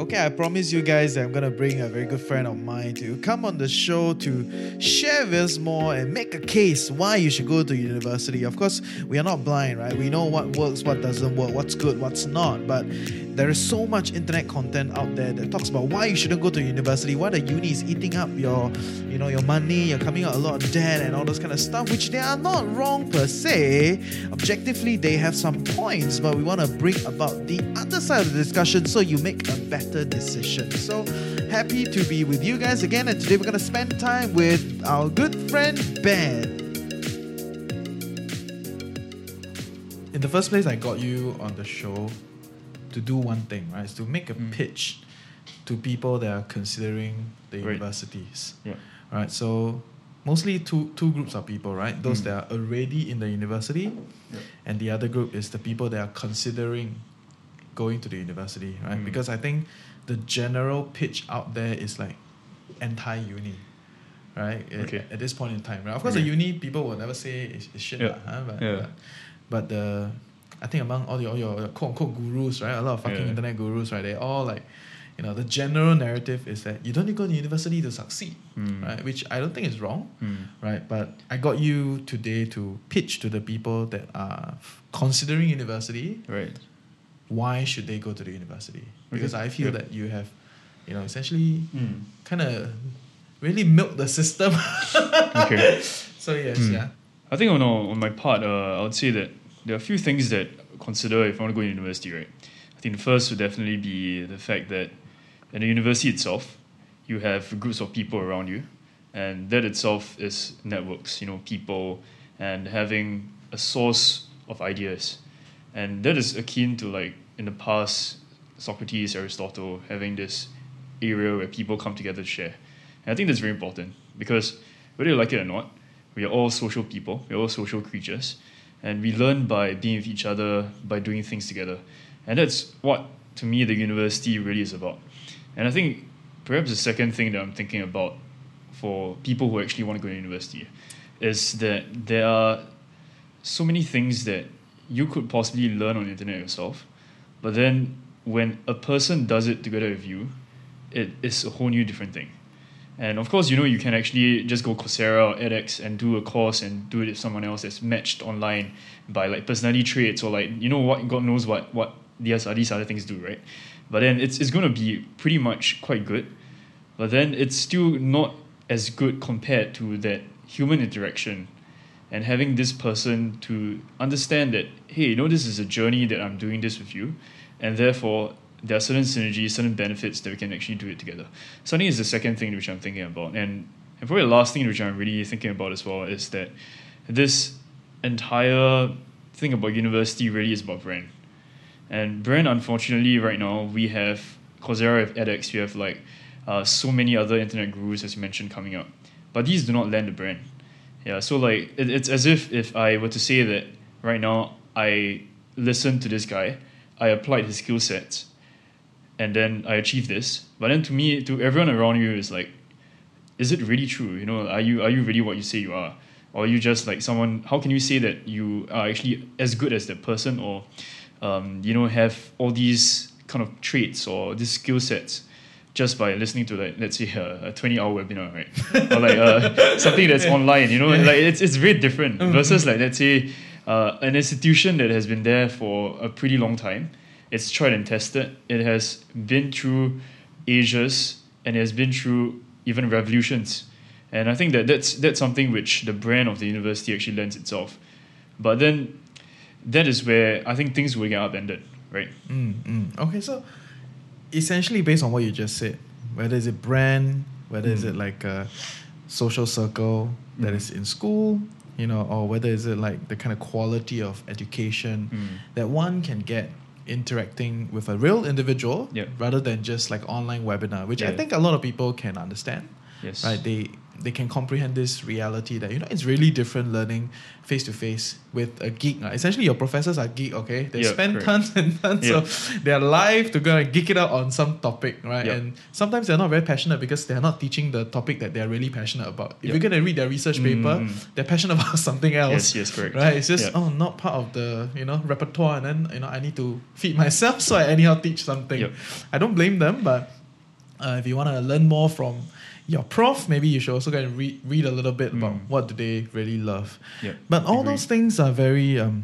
Okay, I promise you guys that I'm gonna bring a very good friend of mine to come on the show to share with us more and make a case why you should go to university. Of course, we are not blind, right? We know what works, what doesn't work, what's good, what's not. But there is so much internet content out there that talks about why you shouldn't go to university, why the uni is eating up your, you know, your money, you're coming out a lot of debt and all those kind of stuff, which they are not wrong per se. Objectively, they have some points, but we want to bring about the other side of the discussion so you make a better decision. So happy to be with you guys again, and today we're gonna spend time with our good friend Ben. In the first place, I got you on the show to do one thing, right? Is to make a mm. pitch to people that are considering the Right. universities. Yeah. Right. So mostly two two groups of people, right? Those mm. that are already in the university, and the other group is the people that are considering going to the university, right? Mm. Because I think the general pitch out there is like anti-uni, right? At- Okay. At, this point in time, right? Of course, Okay. the uni people will never say it's, it's shit, Yeah. huh? But, Yeah. but but the I think among all your all your quote unquote gurus, right? A lot of fucking Yeah. internet gurus, right? They all like, you know, the general narrative is that you don't need to go to university to succeed, Mm. right? Which I don't think is wrong, Mm. right? But I got you today to pitch to the people that are considering university Right. Why should they go to the university? Because Okay. I feel Yeah. that you have, you know, essentially Mm. kind of really milked the system. Okay. so yes, Mm. yeah. I think on, on my part, uh, I would say that there are a few things that consider if I want to go to university, right? I think the first would definitely be the fact that in the university itself, you have groups of people around you, and that itself is networks, you know, people, and having a source of ideas. And that is akin to like in the past, Socrates, Aristotle, having this area where people come together to share. And I think that's very important because whether you like it or not, we are all social people, we're all social creatures, and we learn by being with each other, by doing things together. And that's what, to me, the university really is about. And I think perhaps the second thing that I'm thinking about for people who actually want to go to university is that there are so many things that you could possibly learn on the internet yourself, but then when a person does it together with you, it is a whole new different thing. And of course, you know, you can actually just go Coursera or edX and do a course and do it with someone else that's matched online by like personality traits or like, you know what, God knows what, what these, are these other things do, right? But then it's, it's going to be pretty much quite good. But then it's still not as good compared to that human interaction and having this person to understand that, hey, you know, this is a journey that I'm doing this with you. And therefore, there are certain synergies, certain benefits that we can actually do it together. So I think it's the second thing which I'm thinking about. And, and probably the last thing which I'm really thinking about as well is that this entire thing about university really is about brand. And brand, unfortunately, right now, we have Coursera, we have edX, we have like uh, so many other internet gurus, as you mentioned, coming up. But these do not land the brand. Yeah, so like it, it's as if if I were to say that right now I listened to this guy, I applied his skill sets, and then I achieved this. But then to me, to everyone around you is like, is it really true? You know, are you are you really what you say you are? Or are you just like someone how can you say that you are actually as good as that person or um, you know, have all these kind of traits or these skill sets just by listening to like let's say a, a 20 hour webinar right? Or like uh, something that's online you know? Like it's, it's very different versus like let's say uh, an institution that has been there for a pretty long time. It's tried and tested. It has been through ages and it has been through even revolutions. And i think that that's that's something which the brand of the university actually lends itself. But then that is where i think things will get upended right? Mm, mm. Okay, so essentially based on what you just said, whether is it brand, whether is it like a social circle that Mm. is in school, you know, or whether is it like the kind of quality of education Mm. that one can get interacting with a real individual Yeah. rather than just like online webinar, which I think a lot of people can understand. Yes. Right? They they can comprehend this reality that you know it's really different learning face to face with a geek. Uh, Essentially, your professors are geek. Okay, they Yeah, spend correct. tons and tons Yeah. of their life to go and geek it out on some topic, right? Yeah. And sometimes they're not very passionate because they're not teaching the topic that they're really passionate about. If you're gonna read their research paper, Mm. they're passionate about something else. Yes, yes, correct. Right? It's just oh, not part of the you know repertoire, and then you know I need to feed myself, so I anyhow teach something. I don't blame them, but uh, if you want to learn more from your prof, maybe you should also go and read read a little bit about Mm. what do they really love. Yeah. But all Agreed. those things are very um,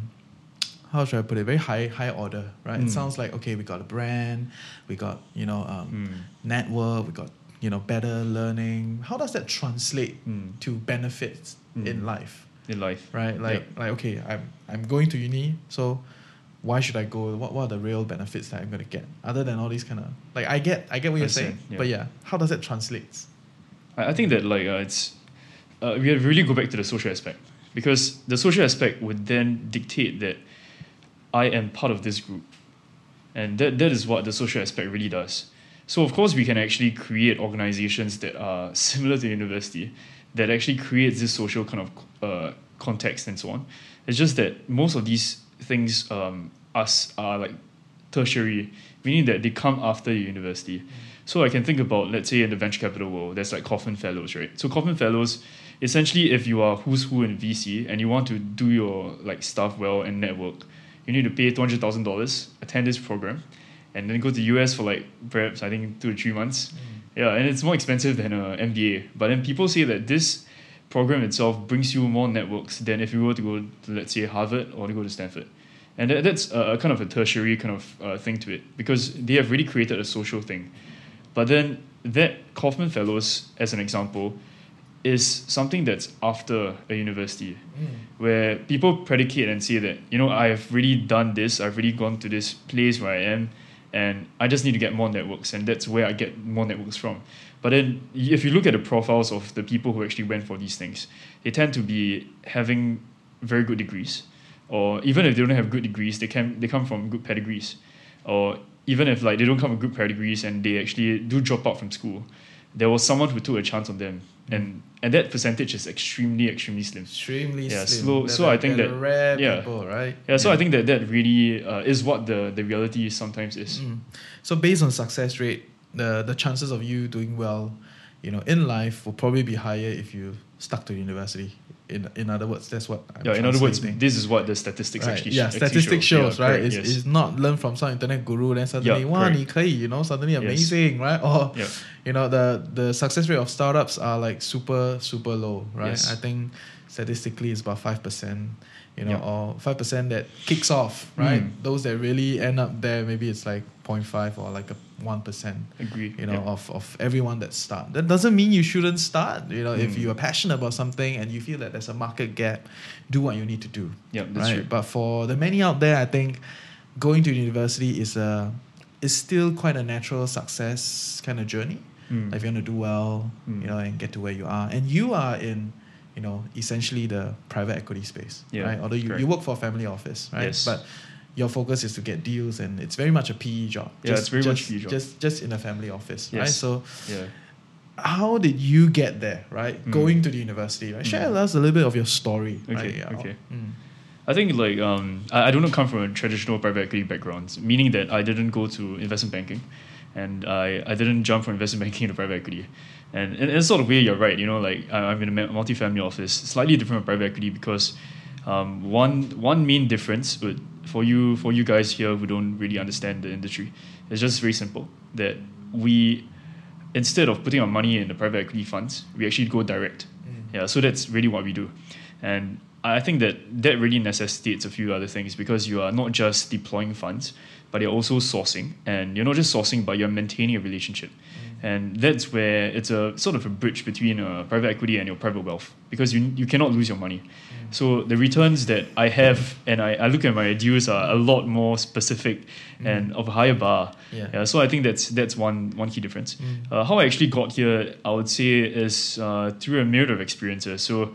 how should I put it? Very high high order, right? It Mm. sounds like okay, we got a brand, we got you know um, Mm. network, we got you know better learning. How does that translate Mm. to benefits Mm. in life? In life. right? Like like okay, I'm I'm going to uni, so why should I go? What what are the real benefits that I'm gonna get other than all these kind of like I get I get what you're saying, yeah. but yeah, how does it translate? I, I think that like uh, it's uh, we have really go back to the social aspect because the social aspect would then dictate that I am part of this group, and that that is what the social aspect really does. So of course we can actually create organizations that are similar to university, that actually creates this social kind of uh, context and so on. It's just that most of these things um, us are like tertiary, meaning that they come after your university. So I can think about, let's say, in the venture capital world, there's like Kauffman Fellows, right? So Kauffman Fellows, essentially, if you are who's who in VC and you want to do your like stuff well and network, you need to pay two hundred thousand dollars, attend this program, and then go to the US for like perhaps I think two to three months. Yeah, and it's more expensive than a MBA. But then people say that this program itself brings you more networks than if you were to go to let's say Harvard or to go to Stanford. And that, that's a, a kind of a tertiary kind of uh, thing to it because they have really created a social thing. But then that Kauffman Fellows, as an example, is something that's after a university hmm. where people predicate and say that, you know, I've really done this, I've really gone to this place where I am, and I just need to get more networks, and that's where I get more networks from. But then if you look at the profiles of the people who actually went for these things, they tend to be having very good degrees. Or even if they don't have good degrees, they can they come from good pedigrees. Or even if like they don't come with good pedigrees and they actually do drop out from school, there was someone who took a chance on them. And and that percentage is extremely, extremely slim. Extremely Yeah, slim. They're so the- I think that- rare yeah. people, right? Yeah, so I think that that really uh, is what the, the reality sometimes is. Mm. So based on success rate, the the chances of you doing well, you know, in life will probably be higher if you stuck to university in in other words, that's what I'm yeah. In other words, this is what the statistics right. actually yeah statistics show. shows yeah, right. Correct, it's, yes. it's not learned from some internet guru. Then suddenly yeah, one, wow, you know, suddenly amazing, yes. right? Or yeah. you know, the the success rate of startups are like super super low, right? Yes. I think statistically it's about five percent you know, or 5% that kicks off, right? Mm. Those that really end up there, maybe it's like 0.5 or like a 1%. Agree. You know, of, of everyone that start. That doesn't mean you shouldn't start. You know, if Mm. you are passionate about something and you feel that there's a market gap, do what you need to do Yeah, that's right? true. But for the many out there, I think going to university is a is still quite a natural success kind of journey. Mm. Like if you want to do well, Mm. you know, and get to where you are, and you are in, you know, essentially the private equity space, Yeah, right? Although you, correct. you work for a family office, right? Yes. But your focus is to get deals, and it's very much a PE job. Yeah, it's very much just, PE job. Just just in a family office, right? So yeah. how did you get there, right? Mm. Going to the university, right? Share Mm. with us a little bit of your story. Okay, right? Yeah. okay. Mm. I think like um, I, I don't come from a traditional private equity background, meaning that I didn't go to investment banking, and I, I didn't jump from investment banking to private equity, and in, in a sort of way you're right. You know, like I, I'm in a multifamily office, slightly different from private equity because um, one one main difference would for you for you guys here who don't really understand the industry, it's just very simple that we instead of putting our money in the private equity funds, we actually go direct. Yeah, so that's really what we do. And I think that that really necessitates a few other things because you are not just deploying funds, but you're also sourcing. And you're not just sourcing, but you're maintaining a relationship. And that's where it's a sort of a bridge between uh, private equity and your private wealth because you, you cannot lose your money. So the returns that I have and I, I look at my deals are a lot more specific and of a higher bar. Yeah. Yeah, so I think that's that's one one key difference. Uh, how I actually got here, I would say, is uh, through a myriad of experiences. So,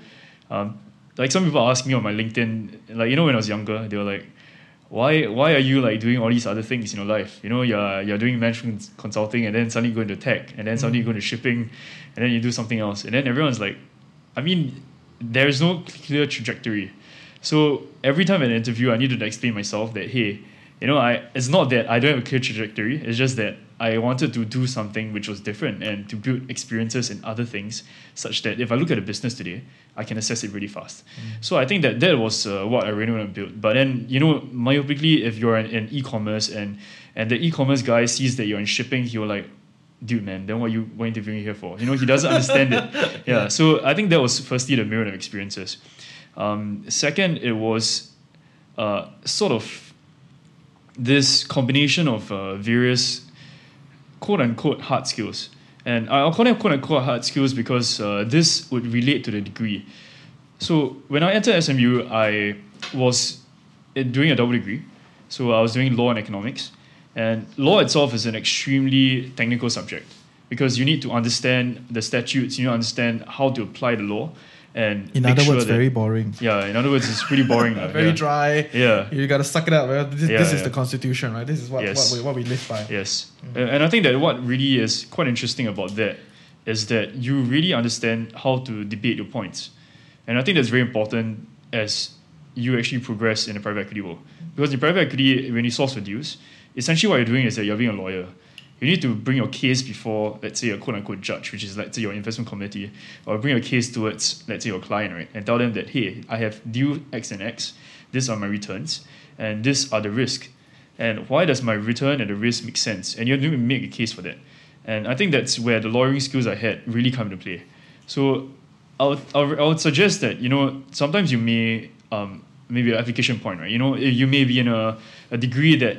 um, like some people ask me on my LinkedIn, like you know, when I was younger, they were like, why why are you like doing all these other things in your life? You know, you're you're doing management consulting and then suddenly you go into tech and then suddenly you go into shipping and then you do something else. And then everyone's like, I mean, there's no clear trajectory. So every time in an interview I need to explain myself that hey, you know, I it's not that I don't have a clear trajectory, it's just that I wanted to do something which was different and to build experiences in other things such that if I look at a business today, I can assess it really fast. So I think that that was uh, what I really want to build. But then, you know, myopically, if you're in, e-commerce and and the e-commerce guy sees that you're in shipping, he'll like, dude, man, then what you what interviewing here for? You know, he doesn't understand it. Yeah. So I think that was firstly the myriad of experiences. Um, second, it was uh, sort of this combination of uh, various quote unquote hard skills. And I'll call them quote unquote hard skills because uh, this would relate to the degree. So when I entered SMU, I was doing a double degree. So I was doing law and economics. And law itself is an extremely technical subject because you need to understand the statutes, you need to understand how to apply the law. And in other sure words, that- very boring. yeah, in other words, it's pretty boring. Very yeah. dry. Yeah. You gotta suck it up. This, Yeah, this is the constitution, right? This is what, Yes. what, we, what we live by. Yes. Mm. And and I think that what really is quite interesting about that is that you really understand how to debate your points. And I think that's very important as you actually progress in the private equity world. Because in private equity, when you source for deals, essentially what you're doing is that you're being a lawyer. You need to bring your case before, let's say, a quote unquote judge, which is, let's say, your investment committee, or bring your case towards, let's say, your client, right? And tell them that, hey, I have deal X and X, these are my returns, and these are the risk. And why does my return and the risk make sense? And you have to make a case for that. And I think that's where the lawyering skills I had really come into play. So I would, I would, I would suggest that, you know, sometimes you may, um, maybe an application point, right? You know, you may be in a, a degree that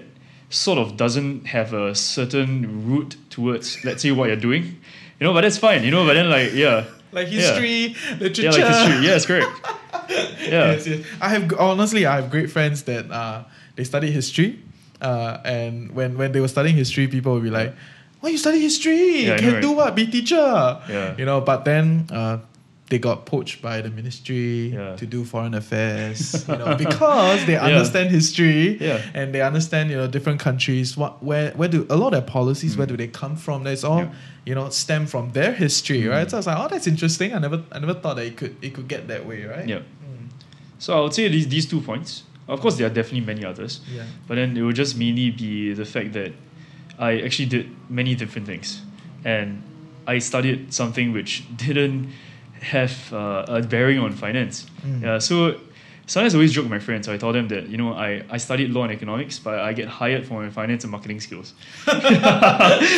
sort of doesn't have a certain route towards, let's say, what you're doing. You know, but that's fine, you know, but then like, yeah. Like Yeah. history, literature. Yeah, like history. Yes, correct. Yeah. yes, yes. I have honestly, I have great friends that uh, they study history, uh, and when when they were studying history, people would be like, "Why you study history? Yeah, Can right? do what? Be teacher." Yeah. You know, but then. Uh, they got poached by the ministry Yeah. to do foreign affairs, you know, because they Yeah. understand history Yeah. and they understand, you know, different countries. What, where, where do a lot of their policies? Where do they come from? That's all, Mm. Yeah. you know, stem from their history, Mm. right? So I was like, oh, that's interesting. I never, I never thought that it could, it could get that way, right? Yeah. So I would say these, these two points. Of course, there are definitely many others. Yeah. But then it would just mainly be the fact that I actually did many different things. And I studied something which didn't have uh, a bearing on finance. Yeah, so sometimes I always joke with my friends. So I told them that, you know, I, I studied law and economics, but I get hired for my finance and marketing skills.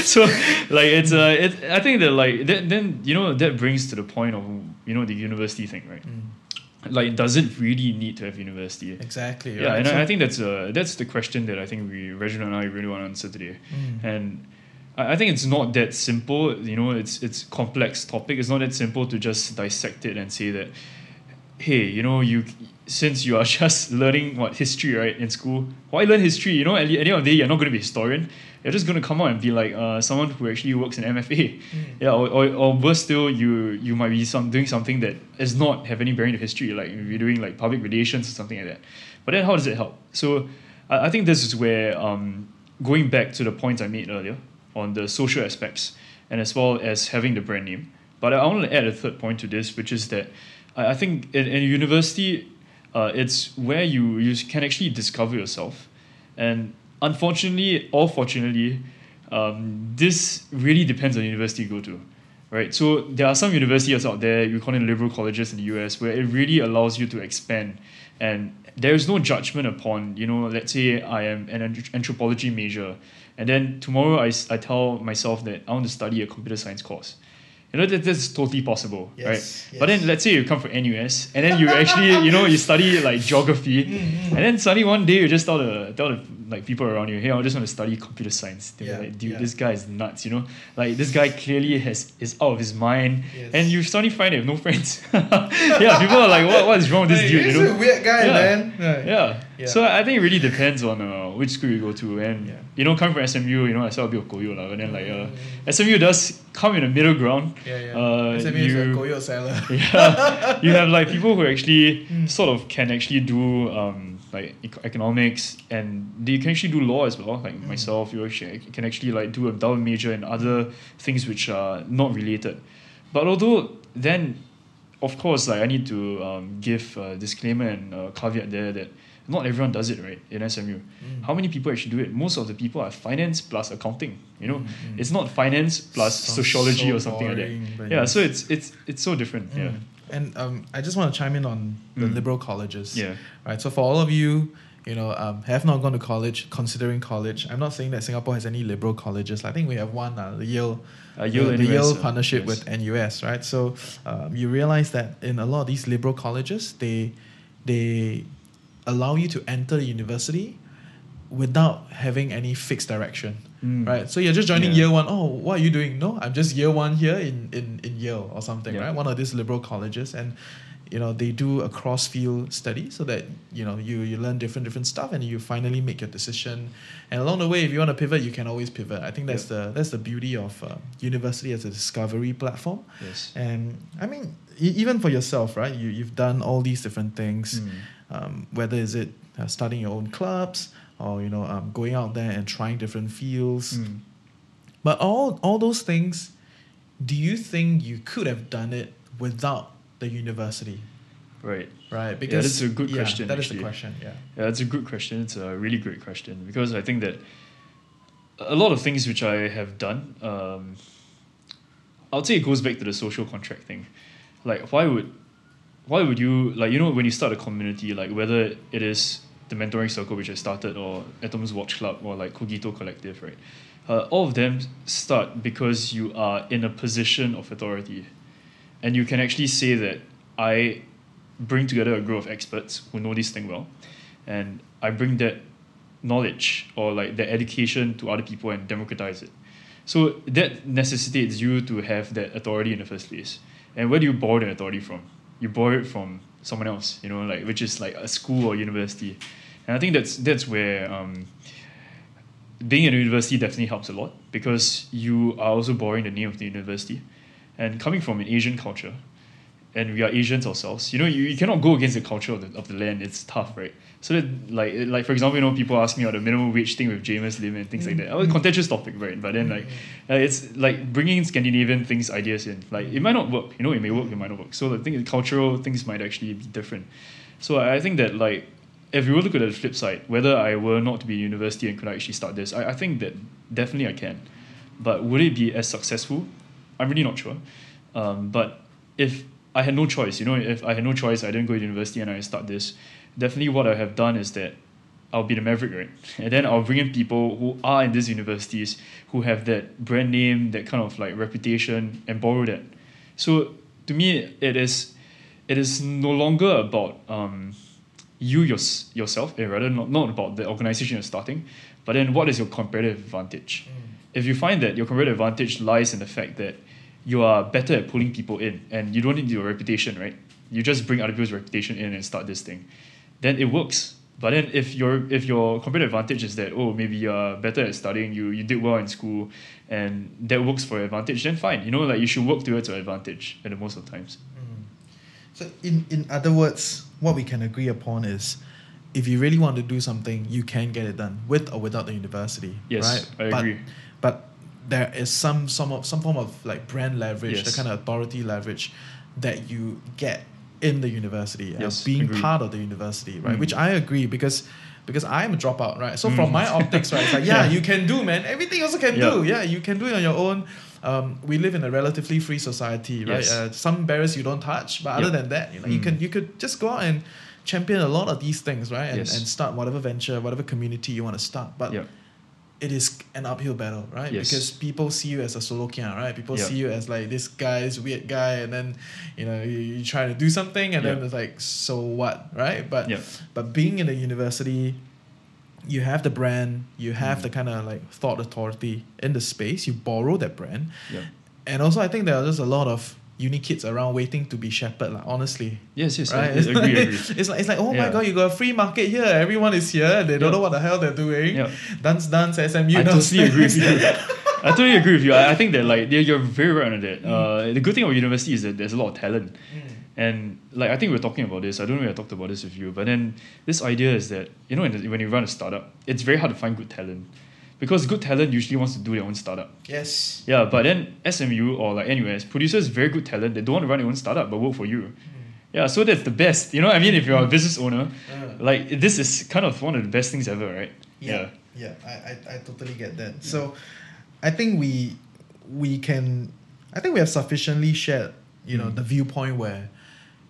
so like it's uh it, I think that like that, then you know that brings to the point of you know the university thing, right? Like does it really need to have university? Exactly. Yeah, right? and So- I, I think that's uh that's the question that I think we Reginald and I really want to answer today. Mm. And I, I think it's not that simple. You know, it's it's complex topic. It's not that simple to just dissect it and say that, hey, you know, you since you are just learning what history right in school, why learn history? You know, at the, end of the day, you're not going to be a historian. You're just going to come out and be like uh, someone who actually works in MFA. Yeah, or, or, or worse still, you you might be some doing something that does not have any bearing to history. Like you're doing like public relations or something like that. But then, how does it help? So, I, I think this is where um, going back to the points I made earlier on the social aspects and as well as having the brand name. But I want to add a third point to this, which is that I, think in, in a university, uh, it's where you, you can actually discover yourself. And unfortunately, or fortunately, um, this really depends on the university you go to. Right, so there are some universities out there, you call them liberal colleges in the US, where it really allows you to expand, and there is no judgment upon, you know, let's say I am an anthropology major, and then tomorrow i, I tell myself that I want to study a computer science course. You know, that, that's totally possible, Yes, right? But then let's say you come from NUS, and then you actually, you know, you study like geography, Mm-hmm. and then suddenly one day you just tell the tell the like people around you, hey, I just want to study computer science. They're Yeah, like, dude, yeah. this guy is nuts, you know? Like this guy clearly has is out of his mind, Yes. and you suddenly find they have no friends. yeah, people are like, what what is wrong with this Hey, dude? he's You know? a weird guy, Yeah. man. Right. Yeah. Yeah. So I think it really depends on uh, which school you go to. And, you know, coming from SMU, you know, I saw a bit of Koyo. lah, But then, like, uh, SMU does come in the middle ground. Yeah, yeah. Uh, SMU is a you, seller. yeah, you have, like, people who actually Mm. sort of can actually do um, like ec- economics, and they can actually do law as well. Like mm. myself, you actually can actually like do a double major in other things which are not related. But although then, of course, like I need to um, give a disclaimer and a caveat there that not everyone does it right in SMU. Mm. How many people actually do it? Most of the people are finance plus accounting. You know, mm-hmm. it's not finance plus Sounds sociology so or something boring, like that. Yeah, yes. so it's it's it's so different. Yeah. Mm. And um, I just want to chime in on the Mm. liberal colleges. Yeah. Right. So for all of you, you know, um, have not gone to college, considering college. I'm not saying that Singapore has any liberal colleges. I think we have one, uh, the Yale, Uh, Yale the, the Yale partnership yes. with NUS. Right. So um, you realize that in a lot of these liberal colleges, they they allow you to enter the university without having any fixed direction. Mm. Right. So you're just joining Yeah. year one. Oh, what are you doing? No, I'm just year one here in, in, in Yale or something, Yeah. right? One of these liberal colleges. And you know, they do a cross field study so that, you know, you, you learn different different stuff and you finally make your decision. And along the way, if you want to pivot, you can always pivot. I think that's the that's the beauty of uh, university as a discovery platform. Yes. And I mean, e- even for yourself, right? You you've done all these different things. Mm. Um, whether is it uh, starting your own clubs or you know um, going out there and trying different fields. Mm. But all all those things, do you think you could have done it without the university? Right. Right? because that's a good yeah, question, That is the question. Yeah. Yeah, that's a good question. It's a really great question because I think that a lot of things which I have done, um, i'll say it goes back to the social contract thing. Like, why would, why would you like you know when you start a community like whether it is the mentoring circle which I started or Atoms Watch Club or like Cogito Collective, right? Uh, all of them start because you are in a position of authority, and you can actually say that I bring together a group of experts who know this thing well, and I bring that knowledge or like that education to other people and democratize it. So that necessitates you to have that authority in the first place. And where do you borrow that authority from? You borrow it from someone else, you know, like which is like a school or university. And I think that's that's where um, being in a university definitely helps a lot because you are also borrowing the name of the university. And coming from an Asian culture, and we are Asians ourselves, you know, you, you cannot go against the culture of the, of the land. It's tough, right? So that, like, like for example, you know, people ask me about the minimum wage thing with Jamus Lim and things like that. Oh, a contentious topic, right? But then, like, uh, it's like bringing Scandinavian things, ideas in. Like, it might not work. You know, it may work, it might not work. So the thing, is cultural things might actually be different. So I think that like, if you were to look at the flip side, whether I were not to be in university and could I actually start this, I, I think that definitely I can. But would it be as successful? I'm really not sure. Um, but if I had no choice, you know, if I had no choice, I didn't go to university and I start this, definitely what I have done is that I'll be the maverick, right? And then I'll bring in people who are in these universities who have that brand name, that kind of like reputation, and borrow that. So to me, it is, it is no longer about um, you yours, yourself, and rather not, not about the organization you're starting, but then what is your competitive advantage? If you find that your competitive advantage lies in the fact that you are better at pulling people in and you don't need your reputation, right? You just bring other people's reputation in and start this thing, then it works. But then if your if your competitive advantage is that oh maybe you're better at studying, you you did well in school, and that works for your advantage, then fine. You know like you should work towards your advantage at the most of the times. Mm-hmm. So in, in other words, what we can agree upon is if you really want to do something, you can get it done with or without the university. Yes, right? I but, agree. But there is some some of some form of like brand leverage, the kind of authority leverage that you get in the university, Yes, being agreed. part of the university, right? Mm. Which I agree because because I'm a dropout, right? So from my optics, right, it's like yeah, Yeah. you can do, man. Everything else you can Yeah. do. Yeah, you can do it on your own. Um, we live in a relatively free society, right? Yes. Uh, some barriers you don't touch, but other than that, you know, you Mm. can you could just go out and champion a lot of these things, right? And, Yes. and start whatever venture, whatever community you want to start. But Yeah. It is an uphill battle, right? Yes. Because people see you as a solo kian, right? People Yeah. see you as like this guy, this weird guy, and then you know you, you try to do something, and then it's like so what, right? But Yeah. but being in a university, you have the brand, you have Mm. the kind of like thought authority in the space. You borrow that brand, and also I think there are just a lot of uni kids around waiting to be shepherded. Like honestly, Yes, yes, right? I, agree, agree. It's like it's like oh my god, you got a free market here. Everyone is here. They don't Yeah. know what the hell they're doing. Yeah. Dance, dance, SMU. I totally agree with you. I totally agree with you. I, I think that like you're, you're very right on that. Uh, the good thing about university is that there's a lot of talent. And like I think we are talking about this. I don't know if I talked about this with you, but then this idea is that you know when you run a startup, it's very hard to find good talent because good talent usually wants to do their own startup. Yes. Yeah, but then SMU or like NUS produces very good talent. They don't want to run their own startup but work for you. Yeah, so that's the best. You know, what I mean, if you're a business owner, Uh. like this is kind of one of the best things ever, right? Yeah, yeah, I, I, I totally get that. So, I think we we can, I think we have sufficiently shared, you know, Mm. the viewpoint where,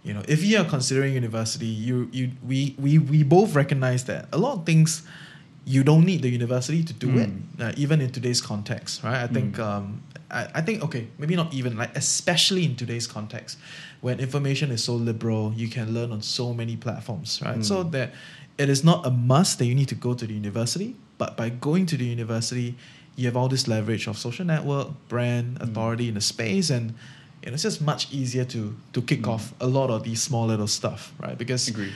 you know, if you are considering university, you you we we we both recognize that a lot of things, you don't need the university to do it, uh, even in today's context, right? I think Mm. um, I, I think okay, maybe not even like especially in today's context, when information is so liberal, you can learn on so many platforms, right? So Mm. that it is not a must that you need to go to the university, but by going to the university, you have all this leverage of social network, brand, authority in the space, and you know, it's just much easier to to kick Mm. off a lot of these small little stuff, right? Because Agree.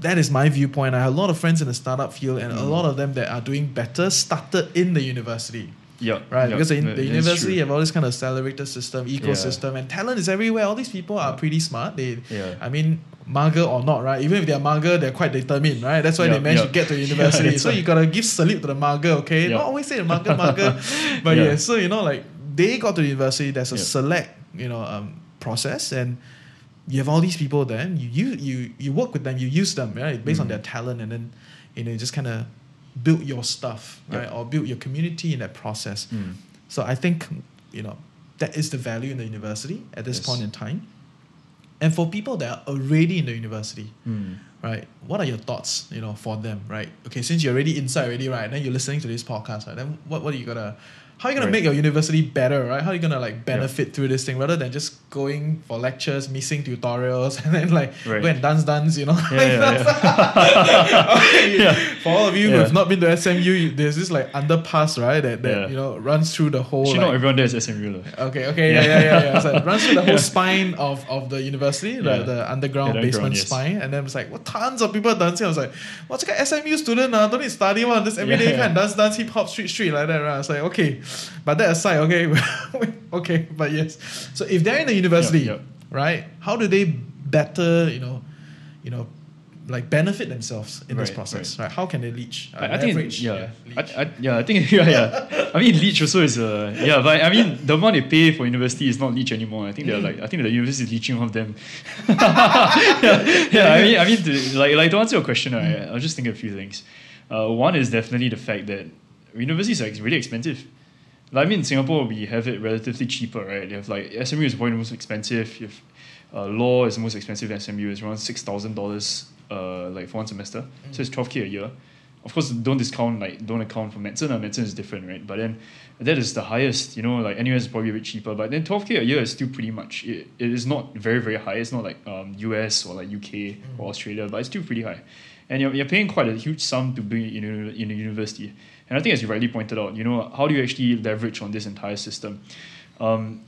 That is my viewpoint. I have a lot of friends in the startup field, and a Mm. lot of them that are doing better started in the university. Yeah. Right, yeah, because the, the university have all this kind of accelerator system, ecosystem, and talent is everywhere. All these people are pretty smart. They, Yeah. I mean, mugger or not, right? Even if they're mugger, they're quite determined, right? That's why Yeah, they managed yeah. to get to university. that's so right. you gotta give salute to the mugger, okay? Yeah. Not always say the mugger, mugger, but Yeah. yeah. So you know, like they got to the university. There's a Yeah. select, you know, um, process, and you have all these people. Then you you you you work with them, you use them, right, based on Mm. their talent, and then you know, you just kind of build your stuff, right, or build your community in that process. Mm. So I think, you know, that is the value in the university at this Yes. point in time. And for people that are already in the university, Mm. right, what are your thoughts, you know, for them, right? Okay, since you're already inside already, right, then you're listening to this podcast, right? Then what, what are you gonna how are you gonna Right. make your university better, right? How are you gonna like benefit through this thing rather than just going for lectures, missing tutorials, and then like Right. go and dance dance, you know? Yeah, yeah, Okay, Yeah. For all of you who have not been to SMU, you- there's this like underpass, right? That, that Yeah. you know runs through the whole Actually, like, not everyone there is SMU. lah. Okay, okay, yeah, yeah, yeah, yeah. So it runs through the whole Yeah. spine of, of the university, the, Yeah. the underground Yeah, the basement underground, yes. spine, and then it's like, what tons of people dancing. I was like, what's like SMU student? Uh, don't need study one, just every Yeah, day yeah. kind of dance, dance, hip hop, street, street like that. Right? I was like, okay, but that aside, okay, okay, but yes. So if they're in the university, Yeah, yeah. right, how do they better, you know, you know, like benefit themselves in this process, right. How can they leech? Uh, I, I think leverage, yeah, leech. I, I, yeah, I think yeah, yeah. I mean, Leech also is a yeah, but I mean, the amount they pay for university is not Leech anymore. I think they're like, I think the university is leeching off them. yeah, yeah, I mean, I mean, to, like, like to answer your question, right, I was just thinking a few things. Uh, one is definitely the fact that universities are really expensive. Like, I mean, in Singapore, we have it relatively cheaper, right? You have like SMU is probably the most expensive. You have uh, law is the most expensive SMU. It's around six thousand dollars, uh, like for one semester. So it's twelve k a year. Of course, don't discount like don't account for medicine. Uh, medicine is different, right? But then that is the highest. You know, like NUS is probably a bit cheaper, but then twelve k a year is still pretty much. It, it is not very very high. It's not like um, US or like UK or Australia, but it's still pretty high. And you're, you're paying quite a huge sum to be in in a university. And I think, as you rightly pointed out, you know, how do you actually leverage on this entire system? Um,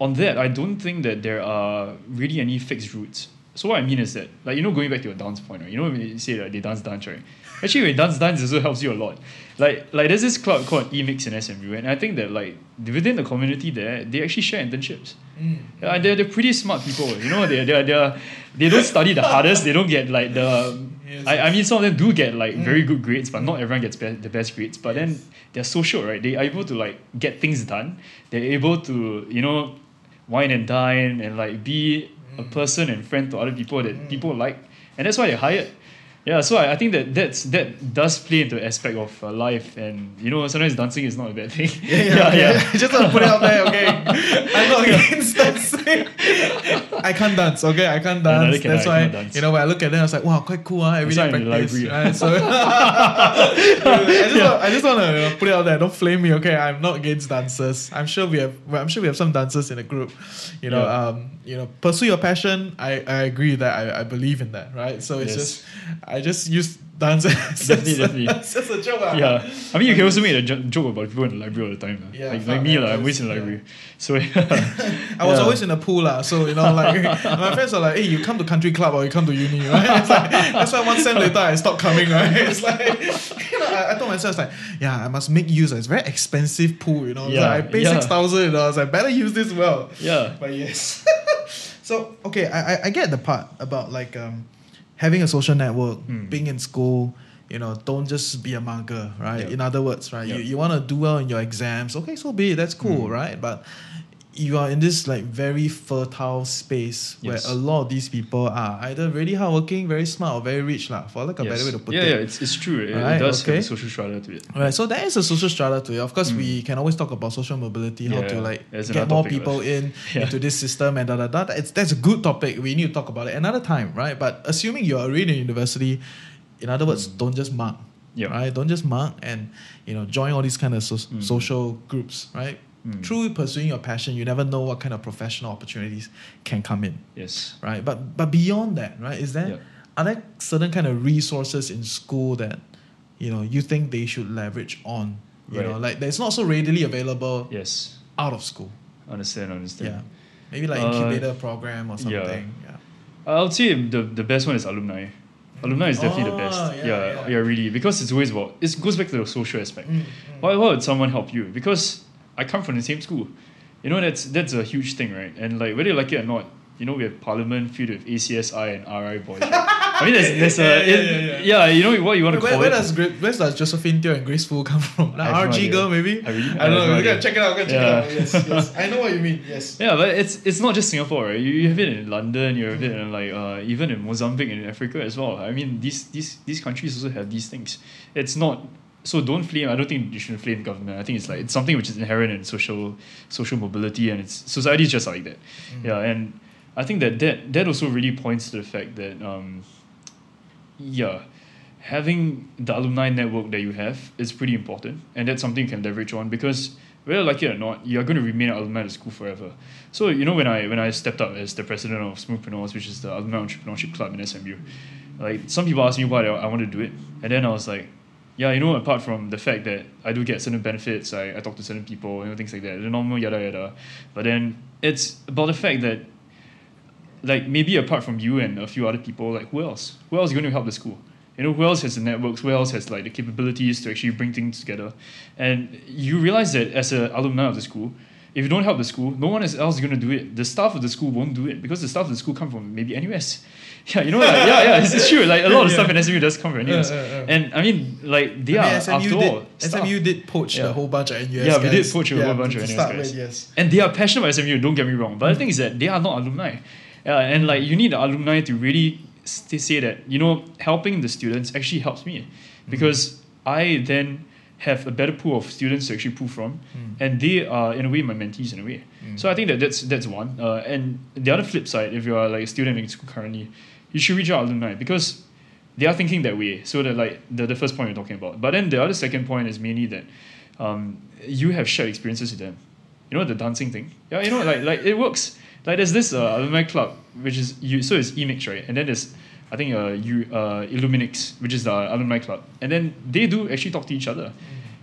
on that, I don't think that there are really any fixed routes. So what I mean is that, like you know, going back to your dance point, right? You know, when you say that they dance dance, right? Actually, when dance dance, also helps you a lot. Like like there's this club called Emix in SMU, and I think that like within the community there, they actually share internships. Mm. And they're, they're pretty smart people. You know, they they they they don't study the hardest. They don't get like the. I, I mean, some of them do get like Mm. very good grades, but not everyone gets the best grades. But then they're social, right? They are able to like get things done. They're able to you know, wine and dine and like be a Mm. person and friend to other people that people like, and that's why they're hired. Yeah, so I, I think that that's that does play into aspect of uh, life, and you know sometimes dancing is not a bad thing. Yeah, yeah, yeah. Just want to put it out there, okay? I'm not against dancing. I can't dance, okay? I can't dance. can That's I, why, dance. you know, when I look at them, I was like, wow, quite cool, huh? Every day why I'm in the practice. library. Right? So, I just, want, I just want to you know, put it out there. Don't flame me, okay? I'm not against dancers. I'm sure we have, well, I'm sure we have some dancers in the group. You know, Yeah. um, you know, pursue your passion. I, I agree with that. I, I believe in that, right? So it's Yes. just, I just use dance as, Definitely, as, definitely. as a joke. ah. yeah, I mean you can also make a joke about people in the library all the time. lah. Yeah, like, like me, lah, I'm always in the yeah. library. So yeah. I was Yeah. always in the pool, lah. So you know, like my friends are like, "Hey, you come to country club or you come to uni, right?" It's like, that's why one sem later I stopped coming, right? It's like, you know, I, I told myself, like, yeah, I must make use. Of it's very expensive pool, you know. Yeah, like, I pay yeah. six thousand, you know. I was like, better use this well. yeah. But yes. So okay, I, I I get the part about like um having a social network, Mm. being in school. You know, don't just be a mugger, right? Yeah. In other words, right? Yeah. You, you want to do well in your exams. Okay, so be it. That's cool, Mm. right? But you are in this like very fertile space where a lot of these people are either really hardworking, very smart, or very rich, lah. For like a better way to put yeah, it. yeah, it's, it's true. It, Right, it does okay. have a social strata to it. Right, so there is a social strata to it. Of course, we can always talk about social mobility, how Mm. Yeah, to like get more people in Yeah. into this system and da da da. That's that's a good topic. We need to talk about it another time, right? But assuming you're already in university, in other words, don't just mark, Mm. Yeah. right? Don't just mark and you know join all these kind of so- Mm. social groups, right? Mm. Through pursuing your passion, you never know what kind of professional opportunities can come in, Yes. right? But but beyond that, right? Is there Yeah. are there certain kind of resources in school that you know you think they should leverage on you know like that's not so readily available Yes. out of school I Understand, I understand. yeah maybe like Uh, incubator program or something yeah, I would say the, the best one is alumni. Alumni is definitely the Oh, best. yeah, Yeah, yeah. yeah, really. Because it's always about, it goes back to the social aspect. Mm, mm. Why, why would someone help you? Because I come from the same school. You know, that's that's a huge thing, right? And like, whether you like it or not, you know, we have parliament filled with ACSI and RI boys. right? I mean, there's, there's a, Yeah, yeah, yeah, you know what you want to call where it. does Gra- where does Josephine Teo and Grace Fu come from? Like RG girl maybe? I really- I I don't know. Idea. gotta check it out. Gotta check it out. Yes, yes. I know what you mean. Yes. Yeah, but it's it's not just Singapore, right? You, you have it in London, you have it in like uh, even in Mozambique and in Africa as well. I mean, these these these countries also have these things. It's not so don't flame. I don't think you should flame government. I think it's like it's something which is inherent in social social mobility, and it's society is just like that. Yeah, and I think that that that also really points to the fact that um, yeah, having the alumni network that you have is pretty important, and that's something you can leverage on because whether you like it or not, you are going to remain an alumni at school forever. So you know when I when I stepped up as the president of Smoothpreneurs, which is the alumni entrepreneurship club in SMU, like some people asked me why I, I want to do it, and then I was like, yeah, you know, apart from the fact that I do get certain benefits, I, I talk to certain people, you know, things like that, the normal yada yada, but then it's about the fact that like maybe apart from you and a few other people, like who else? Who else is going to help the school? You know, who else has the networks? Who else has like the capabilities to actually bring things together? And you realize that as an alumni of the school, if you don't help the school, no one else is going to do it. The staff of the school won't do it because the staff of the school come from maybe NUS. Yeah, you know, like, yeah, yeah, it's, it's true. Like a lot of Yeah. stuff in SMU does come from NUS. Uh, uh. And I mean, like they I mean, are SMU after did, all staff. SMU did poach Yeah. the whole bunch of NUS Yeah, we did guys. poach a whole bunch of NUS start guys. with, yes. And they are passionate about SMU, don't get me wrong. But the thing is that they are not alumni. Uh, and like you need the alumni to really st- say that, you know, helping the students actually helps me. Because I then have a better pool of students to actually pull from. And they are, in a way, my mentees in a way. So I think that that's, that's one. Uh, and the other flip side, if you are like a student in school currently, you should reach out alumni because they are thinking that way. So that like the, the first point you're talking about. But then the other second point is mainly that um, you have shared experiences with them. You know the dancing thing. Yeah, you know like like it works. Like there's this uh, alumni club which is you so it's Emix right, and then there's I think uh, you uh, Illuminix which is the alumni club, and then they do actually talk to each other,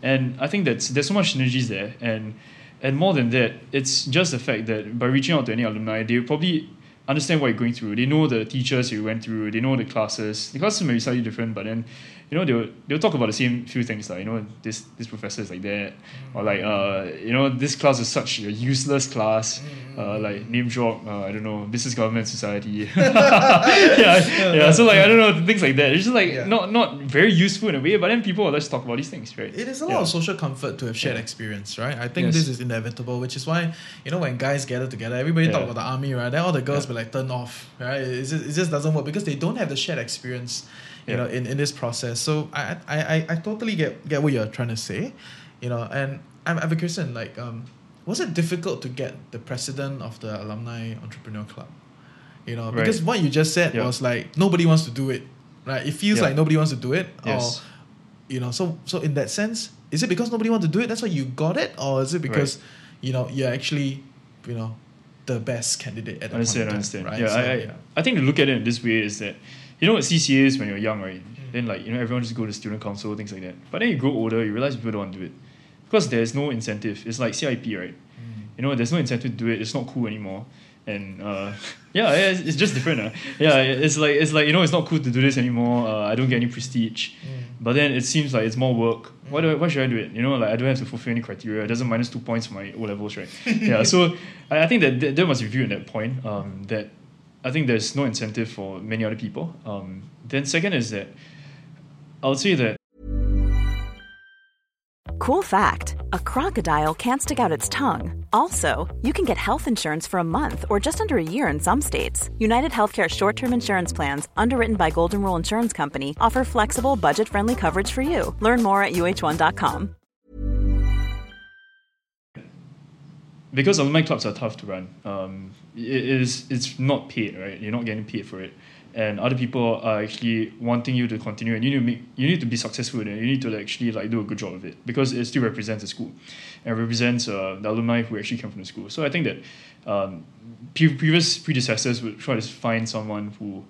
and I think that's there's so much synergies there, and and more than that, it's just the fact that by reaching out to any alumni, they probably understand what you're going through. They know the teachers you went through. They know the classes. The classes may be slightly different, but then you know they'll they'll talk about the same few things like you know this this professor is like that, or like uh you know this class is such a useless class. Uh, like name drop, uh, I don't know, business government society. yeah, yeah. So like I don't know things like that. It's just like Yeah. not not very useful in a way, but then people will just talk about these things, right? It is a lot Yeah. of social comfort to have shared Yeah. experience, right? I think Yes. this is inevitable, which is why you know when guys gather together, everybody talk about the army, right? Then all the girls like turn off, right? It just, it just doesn't work because they don't have the shared experience, you Yeah. know, in, in this process. So I, I, I, I totally get get what you're trying to say, you know, and I'm, a Christian. Like, um, was it difficult to get the president of the alumni entrepreneur club? You know, Right. because what you just said Yeah. was like nobody wants to do it, right? It feels Yeah. like nobody wants to do it, Yes. or you know so so in that sense is it because nobody wants to do it that's why you got it or is it because you know you're actually you know the best candidate at that understand, point in understand. time, right Yeah, So, I, I, yeah. I think to look at it in this way is that you know what CCA is when you're young, right? Mm. Then like you know everyone just go to student council things like that. But then you grow older, you realize people don't want to do it because there's no incentive. It's like CIP, right? Mm. You know, there's no incentive to do it. It's not cool anymore. And uh, yeah, it's, it's just different. Uh. Yeah, it's like it's like you know, it's not cool to do this anymore. Uh, I don't get any prestige. But then it seems like it's more work. Why do I, why should I do it? You know, like I don't have to fulfill any criteria. It doesn't minus two points for my O levels, right? yeah. So I, I think that that, that must be viewed at that point. Um, that I think there's no incentive for many other people. Um, then second is that I would say that Cool fact a crocodile can't stick out its tongue. Also, you can get health insurance for a month or just under a year in some states. United Healthcare short term insurance plans, underwritten by Golden Rule Insurance Company, offer flexible, budget friendly coverage for you. Learn more at uh1.com. because alumni clubs are tough to run. Um, it is it's not paid, right? You're not getting paid for it, and other people are actually wanting you to continue, and you need to make you need to be successful, and you need to actually like do a good job of it because it still represents the school, and represents uh, the alumni who actually came from the school. So I think that um, pre- previous predecessors would try to find someone who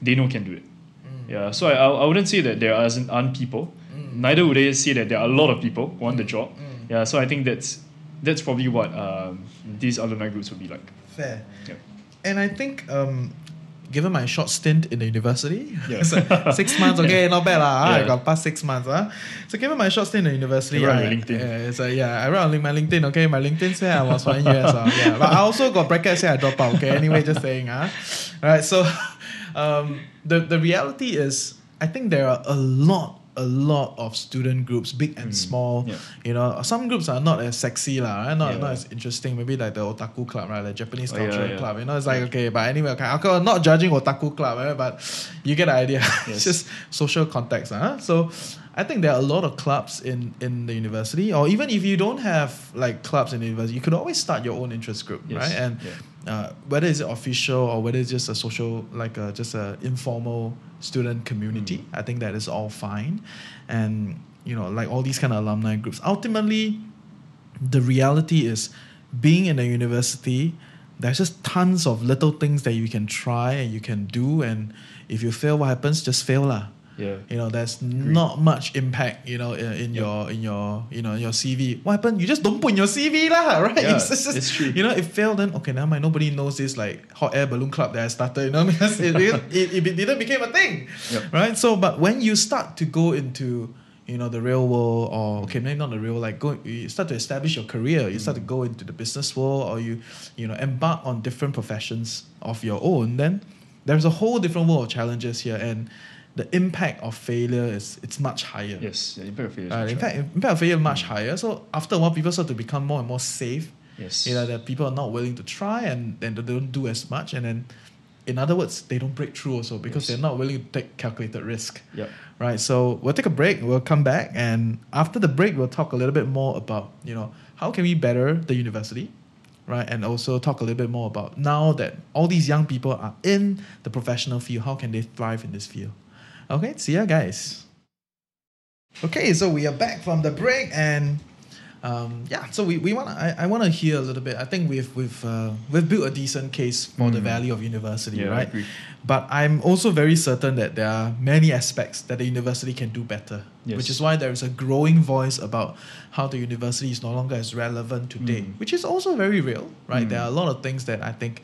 they know can do it. Yeah, so I, I wouldn't say that there aren't, aren't people. Neither would they say that there are a lot of people who want the job. Yeah, so I think that's that's probably what um, these alumni groups would be like. Fair. Yeah. And I think, um, given my short stint in the university, Yeah. so six months, okay, not bad lah. I got past six months. Huh? So given my short stint in the university, You I, LinkedIn. Yeah, like, yeah, I wrote on my LinkedIn. Okay, my LinkedIn said I was one years. Uh, yeah, but I also got bracket say I drop out. Okay, anyway, just saying. Huh? All right, so um, the the reality is, I think there are a lot. A lot of student groups, big and small. Mm. Yeah. You know, some groups are not as sexy, lah, right? not, Yeah. not as interesting. Maybe like the otaku club, right? The Japanese Oh, yeah, cultural yeah. club. You know, it's like okay, but anyway, okay, I'm not judging otaku club, right? But you get the idea. it's just social context, huh? So I think there are a lot of clubs in in the university, or even if you don't have like clubs in the university, you could always start your own interest group, Yes, right? And yeah. uh, whether it's official or whether it's just a social, like a, just a informal student community, Mm. I think that is all fine. And you know, like all these kind of alumni groups, ultimately, the reality is being in a university there's just tons of little things that you can try and you can do and if you fail what happens just fail lah Yeah. you know there's not much impact you know in, in your in your you know your cv what happened you just don't put in your cv lah right Yeah, it's, just, it's true. you know if failed. then okay now my nobody knows this like hot air balloon club that i started you know because it, it, it, it didn't became a thing Yep. right so but when you start to go into you know the real world or okay maybe not the real like go you start to establish your career you start to mm. go into the business world or you you know embark on different professions of your own then there's a whole different world of challenges here and the impact of failure is it's much higher Yes. Yeah, impact of failure is uh, much in higher. fact impact of failure is much higher so after a while people start to become more and more safe Yes. you know that people are not willing to try and then they don't do as much and then in other words they don't break through also because Yes. they're not willing to take calculated risk Yep. right so we'll take a break we'll come back and after the break we'll talk a little bit more about you know how can we better the university right and also talk a little bit more about now that all these young people are in the professional field how can they thrive in this field okay see ya guys okay so we are back from the break and um, yeah, so we, we want I, I want to hear a little bit. I think we've we've uh, we've built a decent case for the value of university, Yeah, I right? agree. But I'm also very certain that there are many aspects that the university can do better, Yes. which is why there is a growing voice about how the university is no longer as relevant today, Mm. which is also very real, right? Mm. There are a lot of things that I think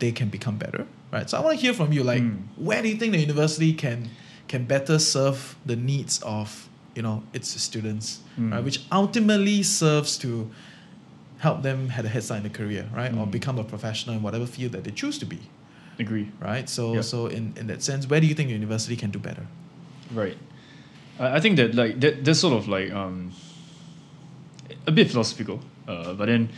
they can become better, right? So I want to hear from you, like, Mm. where do you think the university can can better serve the needs of you know its students, Mm. right? Which ultimately serves to help them have a head start in the career, right? Or Mm. become a professional in whatever field that they choose to be Agree. right? So Yeah. so in, in that sense, where do you think the university can do better? Right. I, I think that like that that's sort of like um a bit philosophical. Uh, but then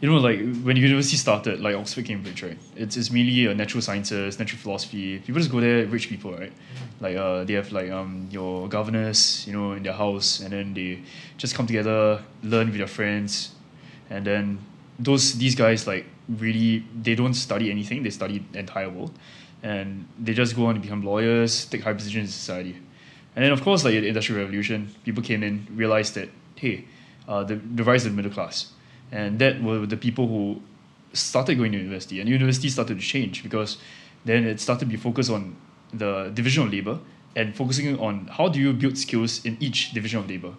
you know like when university started, like Oxford Cambridge, right? It's it's mainly a natural sciences, natural philosophy. People just go there, rich people, right? Like uh they have like um your governors, you know, in their house and then they just come together, learn with their friends, and then those these guys like really they don't study anything, they study the entire world. And they just go on to become lawyers, take high positions in society. And then, of course, like the Industrial Revolution, people came in, realized that, hey, uh, the, the rise of the middle class. And that were the people who started going to university. And university started to change because then it started to be focused on the division of labor and focusing on how do you build skills in each division of labor.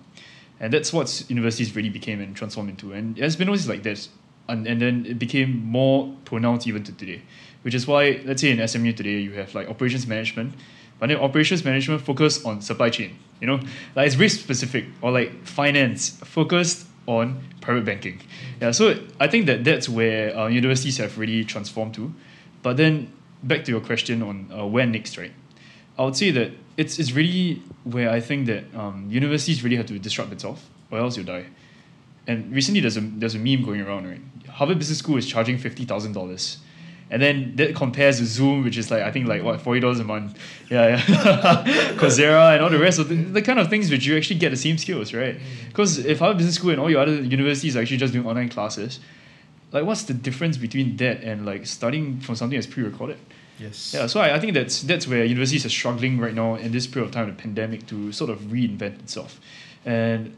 And that's what universities really became and transformed into. And it has been always like this and, and then it became more pronounced even to today. Which is why, let's say in SMU today, you have like operations management, but then operations management focus on supply chain. You know, like it's very specific, or like finance focused on private banking. Yeah, so I think that that's where uh, universities have really transformed to. But then back to your question on uh, when next, right? I would say that it's it's really where I think that um, universities really have to disrupt itself, or else you'll die. And recently, there's a there's a meme going around, right? Harvard Business School is charging fifty thousand dollars, and then that compares to Zoom, which is like I think like what forty dollars a month, yeah, yeah, Coursera and all the rest of the, the kind of things which you actually get the same skills, right? Mm. Because if Harvard Business School and all your other universities are actually just doing online classes, like what's the difference between that and like studying from something that's pre-recorded? Yes. Yeah, so I, I think that's that's where universities are struggling right now in this period of time, the pandemic, to sort of reinvent itself. And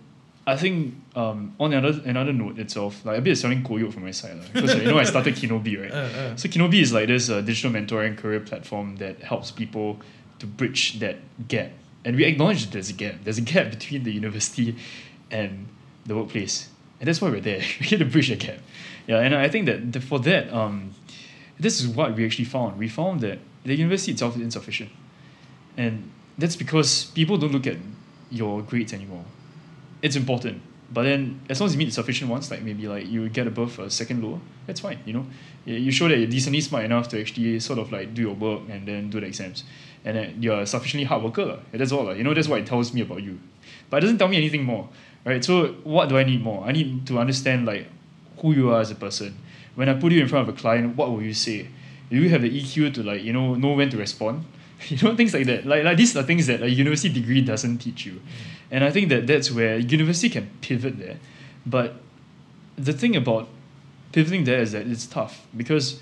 I think um, on another another note itself, like a bit of selling koyo from my side, like, because you know I started Kinobi, right? Uh, uh. So Kinobi is like this uh, digital mentoring career platform that helps people to bridge that gap. And we acknowledge that there's a gap. There's a gap between the university and the workplace, and that's why we're there. we're here to bridge the gap. Yeah, and I think that the, for that, um, this is what we actually found. We found that the university itself is insufficient. And that's because people don't look at your grades anymore. It's important. But then as long as you meet the sufficient ones, like maybe like you get above a second lower, that's fine, you know. You show that you're decently smart enough to actually sort of like do your work and then do the exams. And then you're a sufficiently hard worker. That's all. lah. You know, that's what it tells me about you. But it doesn't tell me anything more. Right? So what do I need more? I need to understand like who you are as a person. When I put you in front of a client, what will you say? Do you have the EQ to like, you know, know when to respond? You know, things like that. Like, like these are things that a university degree doesn't teach you. And I think that that's where university can pivot there. But the thing about pivoting there is that it's tough because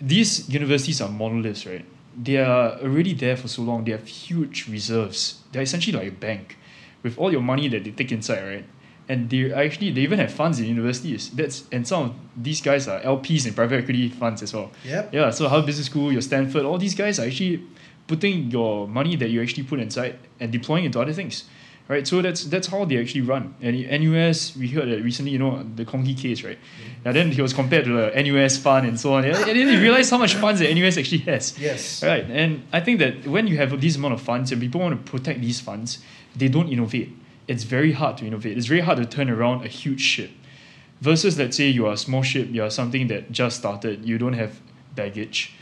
these universities are monoliths, right? They are already there for so long. They have huge reserves. They're essentially like a bank with all your money that they take inside, right? And they actually they even have funds in universities. That's and some of these guys are LPs in private equity funds as well. Yep. Yeah. So Harvard Business School, your Stanford, all these guys are actually putting your money that you actually put inside and deploying into other things. Right, so that's that's how they actually run. And NUS, we heard that recently, you know, the Kong Hee case, right? Mm-hmm. And then he was compared to the NUS fund and so on. And then you realize how much funds the NUS actually has. Yes. Right, and I think that when you have this amount of funds and people want to protect these funds, they don't innovate. It's very hard to innovate. It's very hard to turn around a huge ship. Versus, let's say you are a small ship, you are something that just started, you don't have baggage,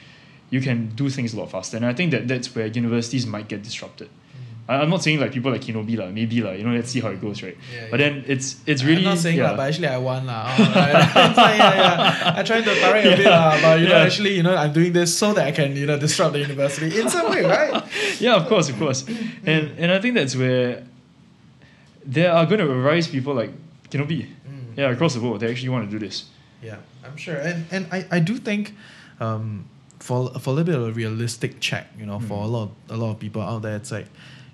you can do things a lot faster. And I think that that's where universities might get disrupted. I- I'm not saying like people like Kinobi, like, maybe, like, you know, let's see how it goes, right? Yeah, but then it's it's really. I'm not saying yeah. that, but actually I won lah. Oh, right. yeah, yeah. I'm trying to direct a bit lah, but you know, actually, you know, I'm doing this so that I can, you know, disrupt the university in some way, right? yeah, of course, of course. And and I think that's where there are going to arise people like Kinobi. Yeah, across the world, they actually want to do this. Yeah, I'm sure, and and I, I do think, um, for for a little bit of a realistic check, you know, for a hmm. lot of, a lot of people out there, it's like,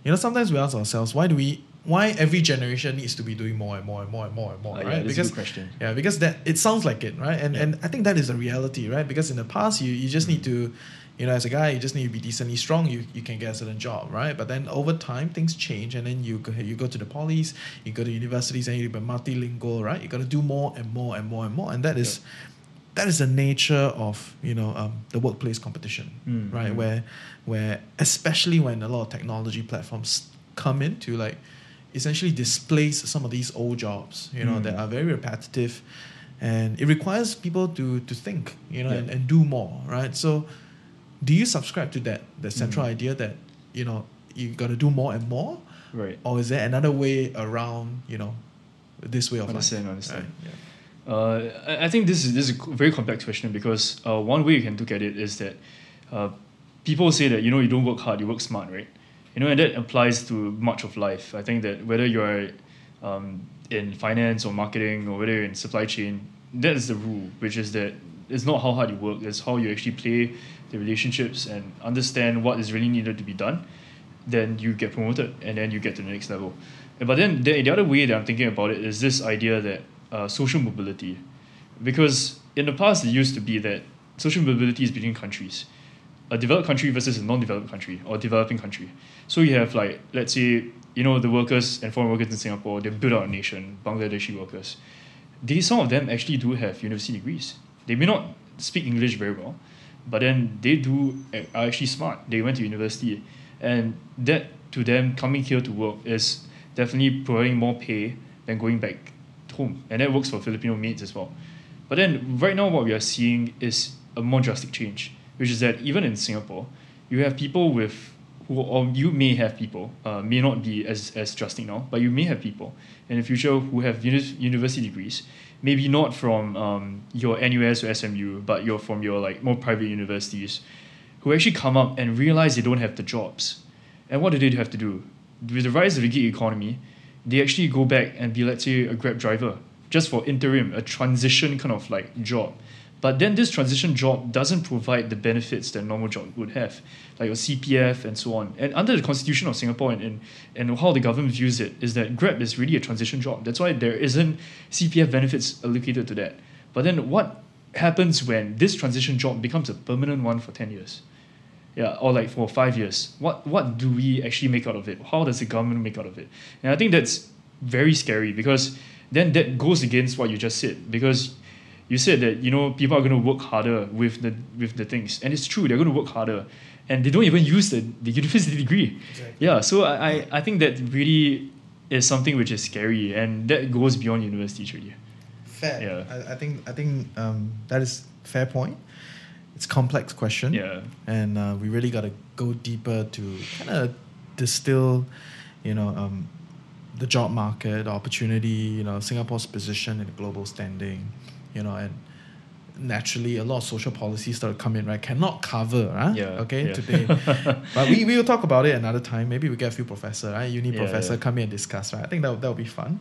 you know, sometimes we ask ourselves, why do we, why every generation needs to be doing more and more and more and more and more, uh, yeah, right? that's a because question. yeah, because that it sounds like it, right? And Yeah. and I think that is the reality, right? Because in the past, you you just need hmm. to, you know, as a guy, you just need to be decently strong. You you can get a certain job, right? But then over time, things change, and then you go you go to the polys, you go to universities, and you be multilingual, right? You got to do more and more and more and more, and that is. That is the nature of you know um, the workplace competition, Mm, right? mm. Where, where especially when a lot of technology platforms come in to like essentially displace some of these old jobs, you know, Mm. that are very repetitive and it requires people to to think, you know, Yeah. and, and do more, right? So do you subscribe to that the central Mm. idea that, you know, you gotta do more and more? Right. Or is there another way around, you know, this way of Understand, life? understand. Right, yeah. Uh, I think this is this is a very complex question because uh, one way you can look at it is that uh, people say that you know you don't work hard, you work smart, right? You know, and that applies to much of life. I think that whether you're um, in finance or marketing or whether you're in supply chain, that is the rule, which is that it's not how hard you work, it's how you actually play the relationships and understand what is really needed to be done. Then you get promoted and then you get to the next level. But then the, the other way that I'm thinking about it is this idea that uh, social mobility. Because in the past it used to be that social mobility is between countries. A developed country versus a non-developed country or developing country. So you have like let's say you know the workers and foreign workers in singapore they build out a nation bangladeshi workers. They some of them actually do have university degrees. They may not speak English very well, but then they do are actually smart. They went to university, and that to them coming here to work is definitely providing more pay than going back home, and that works for Filipino maids as well. But then right now, what we are seeing is a more drastic change, which is that even in Singapore, you have people with who, or you may have people, uh, may not be as, as drastic now, but you may have people in the future who have uni- university degrees, maybe not from um, your NUS or SMU, but you're from your like more private universities, who actually come up and realize they don't have the jobs. And what do they have to do? With the rise of the gig economy, they actually go back and be, let's say, a Grab driver, just for interim, a transition kind of like job. But then this transition job doesn't provide the benefits that normal job would have, like your CPF and so on. And under the Constitution of Singapore and, and, and how the government views it is that Grab is really a transition job. That's why there isn't CPF benefits allocated to that. But then what happens when this transition job becomes a permanent one for 10 years? Yeah, or like for five years. What what do we actually make out of it? How does the government make out of it? And I think that's very scary because then that goes against what you just said. Because you said that you know people are going to work harder with the with the things, and it's true they're going to work harder, and they don't even use the, the university degree. Exactly. Yeah, so I, I think that really is something which is scary, and that goes beyond university really. Fair. Yeah. I, I think I think um, that is fair point. It's a complex question. Yeah. And uh, we really got to go deeper to kind of distill, you know, um, the job market opportunity, you know, Singapore's position in the global standing, you know, and naturally a lot of social policies start to come in, right? Cannot cover, right? Yeah, okay, yeah. today. but we, we will talk about it another time. Maybe we get a few professor, right? Uni yeah, professor come in and discuss, right? I think that that will be fun.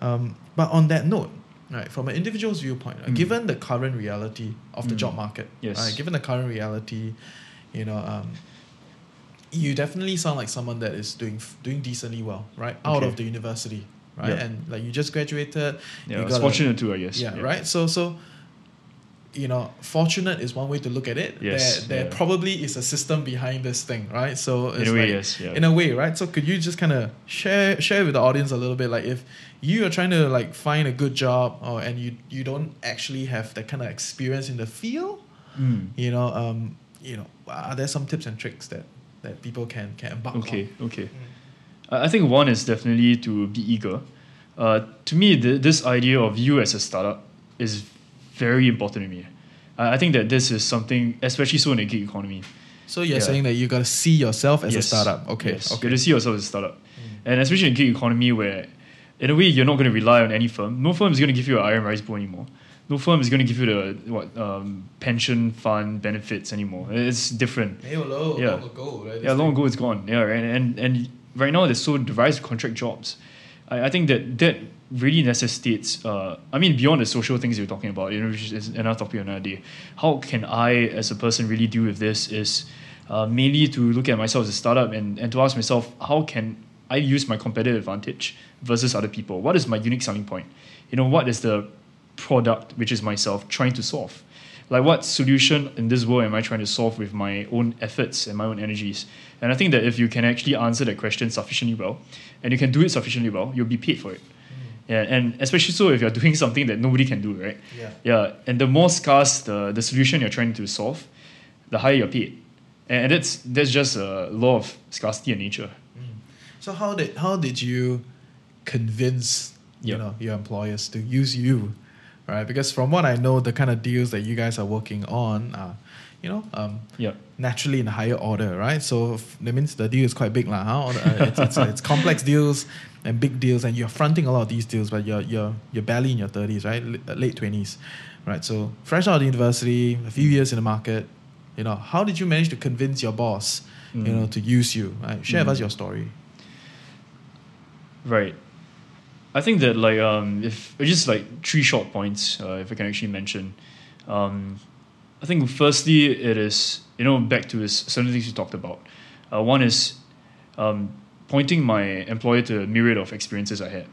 Um, but on that note, right, from an individual's viewpoint, mm. given the current reality of the mm. job market, yes. right, given the current reality, you know, um, you definitely sound like someone that is doing doing decently well, right, out of the university, right? Yeah. And like you just graduated. Yeah, you got fortunate too, I guess. Yeah, yeah, right. So so you know, fortunate is one way to look at it. Yes, there, there yeah. probably is a system behind this thing, right? So in a way, like, yes, yeah. In a way, right? So could you just kind of share share with the audience a little bit, like if you are trying to like find a good job, or and you you don't actually have that kind of experience in the field, mm. you know, um, you know, are there some tips and tricks that that people can can embark okay, on? Okay, okay. Mm. I think one is definitely to be eager. Uh, to me, the, this idea of you as a startup is very important to me. I, I think that this is something, especially so in the gig economy. So you're yeah. saying that you got to see yourself as yes. a startup. Okay. Yes. okay. You got to see yourself as a startup. Mm. And especially in gig economy where, in a way, you're not going to rely on any firm. No firm is going to give you an iron rice bowl anymore. No firm is going to give you the what um, pension fund benefits anymore. It's different. Hey, hello, yeah. long ago, right? Yeah, long ago it's gone. Yeah, right. And and right now there's so of contract jobs. I, I think that that really necessitates, uh, I mean, beyond the social things you're talking about, you know, which is another topic another day. How can I, as a person, really deal with this? Is uh, mainly to look at myself as a startup and, and to ask myself, how can I use my competitive advantage versus other people? What is my unique selling point? You know, what is the product, which is myself, trying to solve? like what solution in this world am I trying to solve with my own efforts and my own energies? And I think that if you can actually answer that question sufficiently well, and you can do it sufficiently well, you'll be paid for it. Yeah, and especially so if you're doing something that nobody can do, right? Yeah. Yeah, and the more scarce the, the solution you're trying to solve, the higher you're paid. And that's that's just a law of scarcity in nature. Mm. So how did how did you convince you know your employers to use you right? Because from what I know, the kind of deals that you guys are working on are, you know, um, Yeah. Naturally in a higher order, right? So that means the deal is quite big, lah. Huh? Uh, it's, it's, it's complex deals and big deals, and you're fronting a lot of these deals, but you're you're you're barely in your thirties, right? L- late twenties, right? So fresh out of university, a few years in the market, you know, how did you manage to convince your boss, you Mm. know, to use you? Right? Share with Mm. us your story. Right. I think that like um if just like three short points uh, if I can actually mention, um, I think firstly it is you know back to this certain things you talked about. Uh, one is um, pointing my employer to a myriad of experiences I had.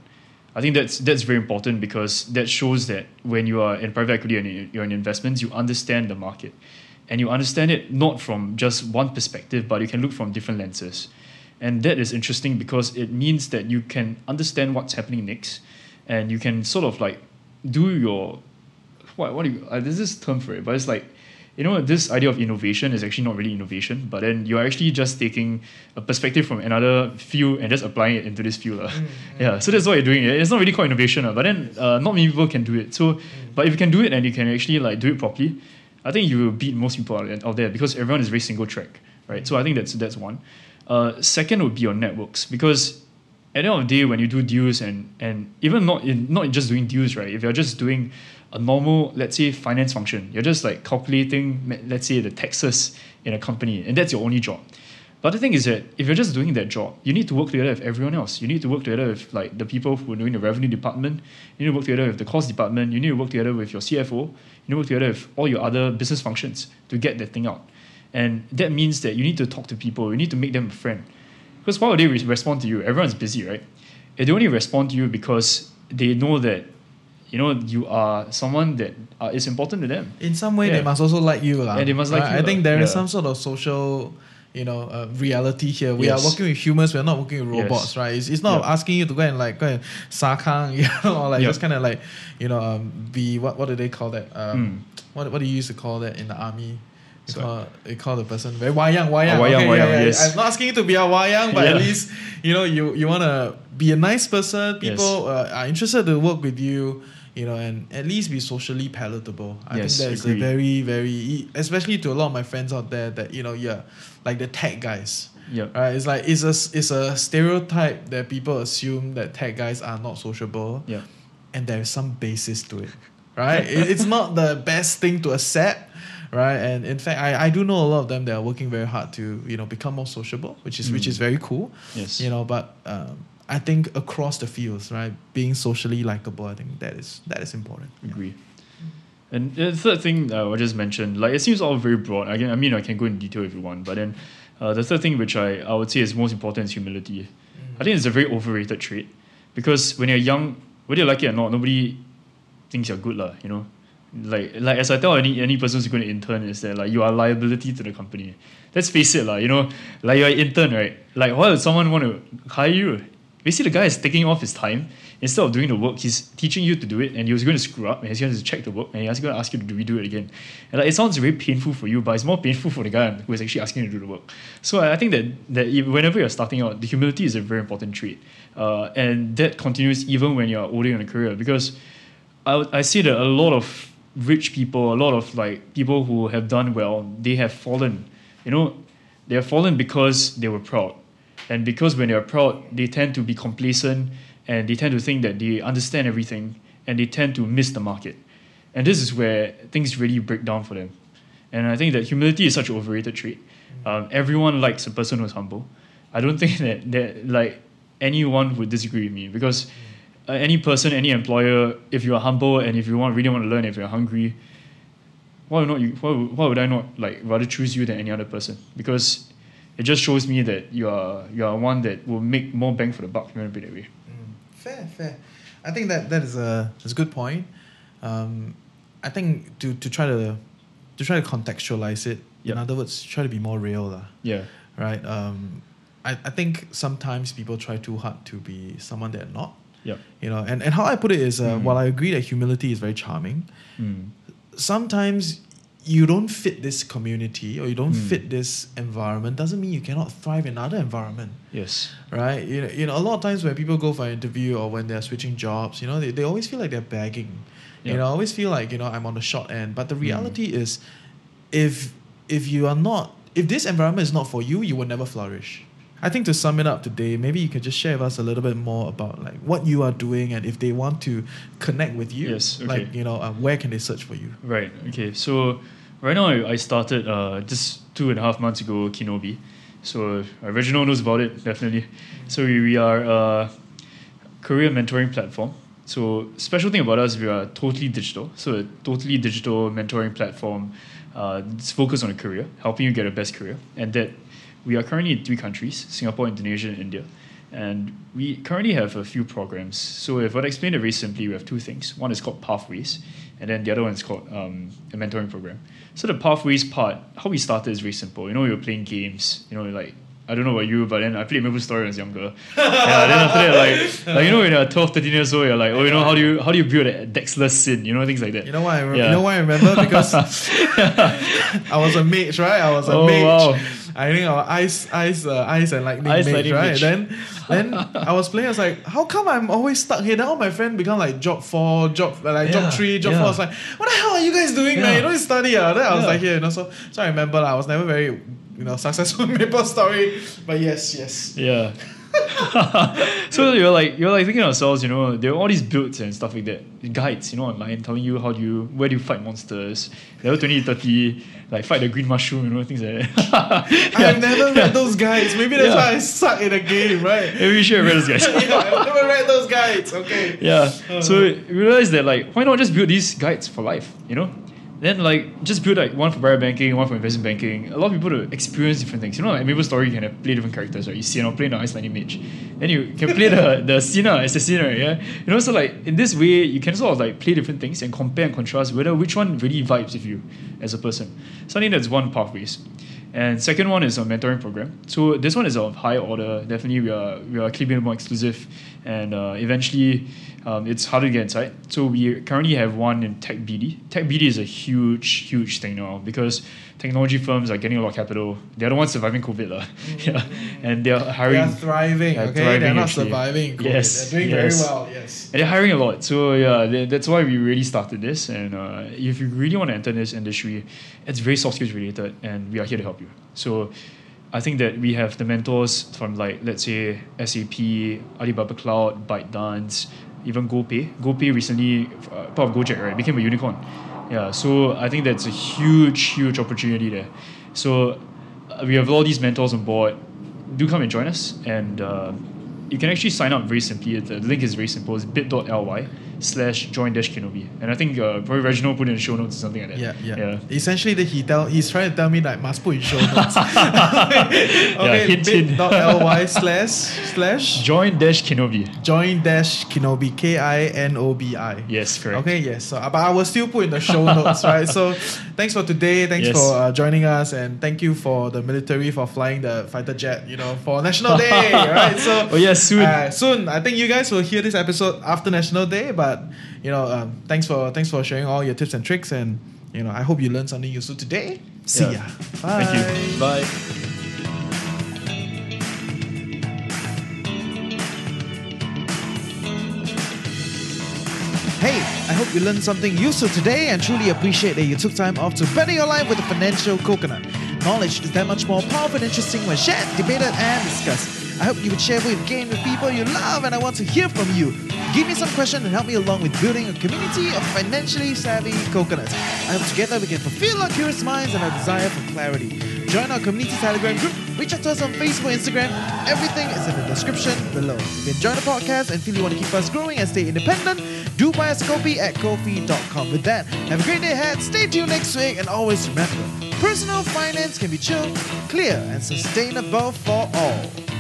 I think that's that's very important because that shows that when you are in private equity and you- you're in investments, you understand the market, and you understand it not from just one perspective, but you can look from different lenses, and that is interesting because it means that you can understand what's happening next, and you can sort of like do your what what do you uh, there's this term for it, but it's like you know this idea of innovation is actually not really innovation, but then you're actually just taking a perspective from another field and just applying it into this field. Uh. Yeah, so that's what you're doing. It's not really called innovation, uh, but then uh, not many people can do it. So, but if you can do it and you can actually like do it properly, I think you will beat most people out, out there because everyone is very single track, right? So I think that's that's one. Uh, second would be your networks because at the end of the day, when you do deals and and even not in not just doing deals, right? If you're just doing a normal, let's say, finance function, you're just like calculating, let's say, the taxes in a company, and that's your only job. But the thing is that if you're just doing that job, you need to work together with everyone else. You need to work together with like the people who are doing the revenue department. You need to work together with the cost department. You need to work together with your CFO. You need to work together with all your other business functions to get that thing out. And that means that you need to talk to people. You need to make them a friend. Because why would they re- respond to you? Everyone's busy, right? They only respond to you because they know that you know you are someone that uh, is important to them. In some way, Yeah. they must also like you. Yeah, they must like right? you I think there is Yeah. some sort of social, you know, uh, reality here. We are working with humans. We're not working with Yes. robots, right? It's, it's not Yeah. asking you to go and like go and sakang, you know, or like Yeah. just kind of like, you know, um, be what what do they call that? Um, Mm. What what do you used to call that in the army? You So- call, you call the person very wayang, wayang. Ah, wayang, okay, wayang, yeah, yeah. yes. I'm not asking you to be a wayang, but at least you know you you wanna be a nice person. Yes. People uh, are interested to work with you. You know, and at least be socially palatable. I Yes, think that is a very, very, especially to a lot of my friends out there that you know, yeah, like the tech guys. Yep. Right, it's like it's a it's a stereotype that people assume that tech guys are not sociable, Yeah. and there is some basis to it, right? it, it's not the best thing to accept, right? And in fact, I, I do know a lot of them that are working very hard to you know become more sociable, which is which is very cool. Yes. You know, but um, I think across the fields, right, being socially likable, I think that is that is important. Agree. And the third thing uh, I just mentioned, like it seems all very broad. Again, I mean, I can go in detail if you want, but then uh, the third thing, which I, I would say is most important, is humility. I think it's a very overrated trait because when you're young, whether you like it or not, nobody thinks you're good, lah. You know, like like as I tell any any person who's going to intern is that like you are a liability to the company. Let's face it, lah. You know, like you're an intern, right? Like why would someone want to hire you? Basically, the guy is taking off his time instead of doing the work. He's teaching you to do it, and he was going to screw up, and he's going to check the work, and he's going to ask you to redo it again. And like, it sounds very painful for you, but it's more painful for the guy who is actually asking you to do the work. So I think that that whenever you're starting out, the humility is a very important trait, uh, and that continues even when you're older in a career because I, I see that a lot of rich people, a lot of like people who have done well, they have fallen. You know, they have fallen because they were proud. And because when they are proud, they tend to be complacent and they tend to think that they understand everything and they tend to miss the market. And this is where things really break down for them. And I think that humility is such an overrated trait. Um, everyone likes a person who's humble. I don't think that, that like anyone would disagree with me because uh, any person, any employer, if you are humble and if you want really want to learn, if you're hungry, why would not you? Why why would I not like rather choose you than any other person? Because it just shows me that you are you are one that will make more bang for the buck. You want to be that way. Fair, fair. I think that that is a is a good point. Um, I think to, to try to to try to contextualize it. Yep. In other words, try to be more real, lah. Yeah. Right. Um, I, I think sometimes people try too hard to be someone they're not. Yeah. You know, and, and how I put it is, uh, Mm. while I agree that humility is very charming, Mm. sometimes you don't fit this community or you don't Mm. fit this environment doesn't mean you cannot thrive in another environment Yes. right? You know, you know, a lot of times when people go for an interview or when they're switching jobs, you know, they, they always feel like they're begging. You know, I always feel like, you know, I'm on the short end. But the Mm. reality is if if you are not if this environment is not for you, you will never flourish. I think to sum it up today, maybe you could just share with us a little bit more about like what you are doing and if they want to connect with you, Yes, okay. like you know, uh, where can they search for you? Right. Okay. So right now I, I started uh, just two and a half months ago Kinobi. So uh, Reginald knows about it definitely. So we, we are a career mentoring platform. So special thing about us we are totally digital. So a totally digital mentoring platform. Uh, it's focused on a career, helping you get a best career, and that we are currently in three countries: Singapore, Indonesia, and India. And we currently have a few programs. So if I'd explain it very simply, we have two things. One is called Pathways, and then the other one is called um, a mentoring program. So the Pathways part, how we started is very simple. You know, we were playing games. You know, like I don't know about you, but then I played Maple Story when I was younger. yeah, then after that, like, like you know, when you're 12, 13 years old, you're like, oh, you know, how do you how do you build a dexless sin? You know, things like that. You know why? I re- Yeah. You know why I remember because I was a mage, right? I was a Oh, mage. wow. I think our ice, ice, uh, ice and lightning Ice, mage, lightning right? mage. Then, then I was playing. I was like, how come I'm always stuck here? Then all my friends become like job four, job like Yeah, job three, job yeah. four. I was like, what the hell are you guys doing, man? You don't study, ah. Then I was Yeah. like, here, you know. So, so I remember, like, I was never very, you know, successful in Maple Story. But yes, yes. Yeah. so you're like you're like thinking ourselves, you know, there are all these builds and stuff like that, guides, you know, online telling you how do you where do you fight monsters, level 20, 30, like fight the green mushroom, you know, things like that. I've never read those guides. Maybe that's Yeah. why I suck in the game, right? Maybe you should have read those guys. yeah, I've never read those guides. Okay. yeah. So uh-huh. we realized that like why not just build these guides for life, you know? Then like just build like one for private banking, one for investment banking. A lot of people to experience different things. You know, like Maple Story you can play different characters, right? You see, you know, play the Ice Lightning Mage. Then you can play the the Sinner as the Sinner, yeah. You know, so like in this way you can sort of like play different things and compare and contrast whether which one really vibes with you as a person. So I think that's one pathways. And second one is a mentoring program. So this one is of high order. Definitely, we are we are keeping it more exclusive, and uh, eventually, um, it's harder to get inside. So we currently have one in Tech BD. Tech BD is a huge, huge thing now because technology firms are getting a lot of capital. They're the ones surviving COVID, lah. yeah, and they're hiring. They're thriving, They're okay? They're not actually. surviving. COVID. Yes, They're doing yes. very well, yes. And they're hiring a lot. So yeah, th- that's why we really started this. And uh, if you really want to enter this industry, it's very soft skills related, and we are here to help you. So I think that we have the mentors from like let's say SAP, Alibaba Cloud, ByteDance, even GoPay. GoPay recently, uh, part of Gojek, right, became a unicorn. Yeah, so I think that's a huge, huge opportunity there. So uh, we have all these mentors on board. Do come and join us, and uh, you can actually sign up very simply. The link is very simple. It's bit.ly slash join dash Kinobi. And I think uh, probably Reginald put in the show notes or something like that. Yeah, yeah. yeah. Essentially, the, he tell he's trying to tell me like must put in show notes. okay, hint, hint. bit.ly slash slash Join dash Kinobi. join dash Kinobi K I N O B I. Yes, correct. Okay, yes. So, but I will still put in the show notes, right? So, thanks for today. Thanks Yes. for uh, joining us, and thank you for the military for flying the fighter jet. You know, for National Day, right? So, Oh, yeah, soon. Uh, soon. I think you guys will hear this episode after National Day, but you know, um, thanks for thanks for sharing all your tips and tricks, and you know, I hope you learned something useful today. See Yeah. ya. Bye. Thank you. Bye. Hey, I hope you learned something useful today and truly appreciate that you took time off to better your life with a financial coconut. Knowledge is that much more powerful and interesting when shared, debated, and discussed. I hope you would share with game with people you love, and I want to hear from you. Give me some questions and help me along with building a community of financially savvy coconuts. I hope together we can fulfill our curious minds and our desire for clarity. Join our community Telegram group, reach out to us on Facebook, Instagram. Everything is in the description below. If you enjoy the podcast and feel you want to keep us growing and stay independent, do buy us a copy at kofi.com. With that, have a great day ahead, stay tuned next week, and always remember personal finance can be chill, clear, and sustainable for all.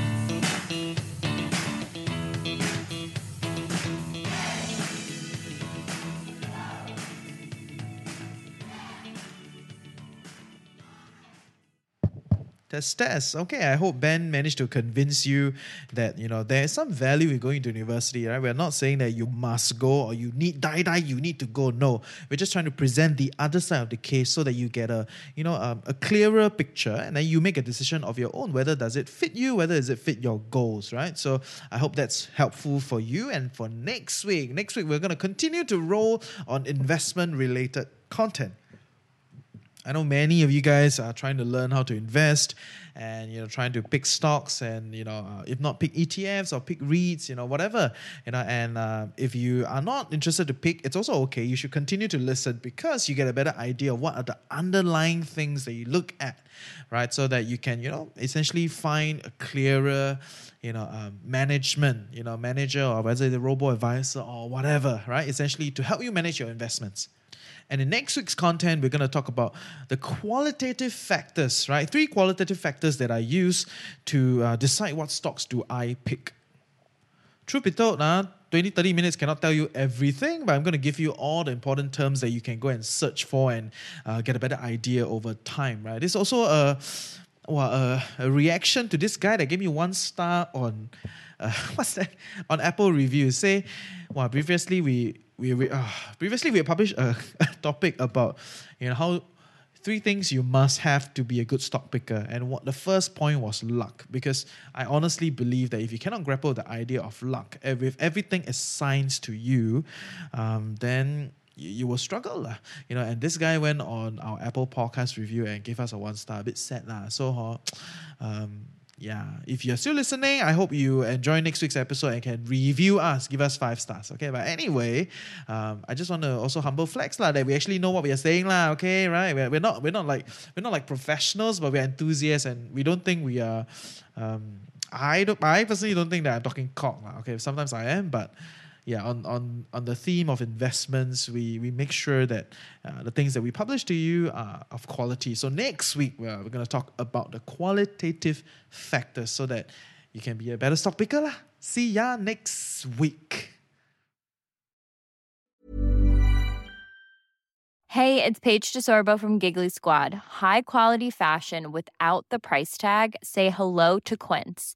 Test test. Okay, I hope Ben managed to convince you that you know there is some value in going to university, right? We're not saying that you must go or you need die die, you need to go. No, we're just trying to present the other side of the case so that you get a you know um, a clearer picture, and then you make a decision of your own whether does it fit you, whether does it fit your goals, right? So I hope that's helpful for you. And for next week, next week we're gonna continue to roll on investment related content. I know many of you guys are trying to learn how to invest and you know trying to pick stocks and you know uh, if not pick ETFs or pick REITs you know whatever you know and uh, if you are not interested to pick it's also okay. You should continue to listen because you get a better idea of what are the underlying things that you look at right? So that you can you know essentially find a clearer you know um, management you know manager or whether the robo advisor or whatever right? Essentially to help you manage your investments and in next week's content, we're going to talk about the qualitative factors, right? Three qualitative factors that I use to uh, decide what stocks do I pick. Truth be told, uh, 20, 30 minutes cannot tell you everything, but I'm going to give you all the important terms that you can go and search for and uh, get a better idea over time, right? It's also a well, uh, a reaction to this guy that gave me one star on uh, what's that on Apple reviews. Say, well, previously we we, uh, previously we published a, a topic about you know how three things you must have to be a good stock picker. And what the first point was luck, because I honestly believe that if you cannot grapple the idea of luck, if everything assigns to you, um, then you, you will struggle lah. You know, and this guy went on our Apple podcast review and gave us a one star. A bit sad lah. So, um, yeah, if you're still listening, I hope you enjoy next week's episode and can review us, give us five stars. Okay, but anyway, um, I just want to also humble flex lah that we actually know what we are saying lah. Okay, right? We're, we're not we're not like we're not like professionals, but we're enthusiasts, and we don't think we are. Um, I don't. I personally don't think that I'm talking cock lah. Okay, sometimes I am, but yeah, on, on, on the theme of investments, we, we make sure that uh, the things that we publish to you are of quality. So next week, we're, we're going to talk about the qualitative factors so that you can be a better stock picker. Lah. See ya next week. Hey, it's Paige DeSorbo from Giggly Squad. High quality fashion without the price tag. Say hello to Quince.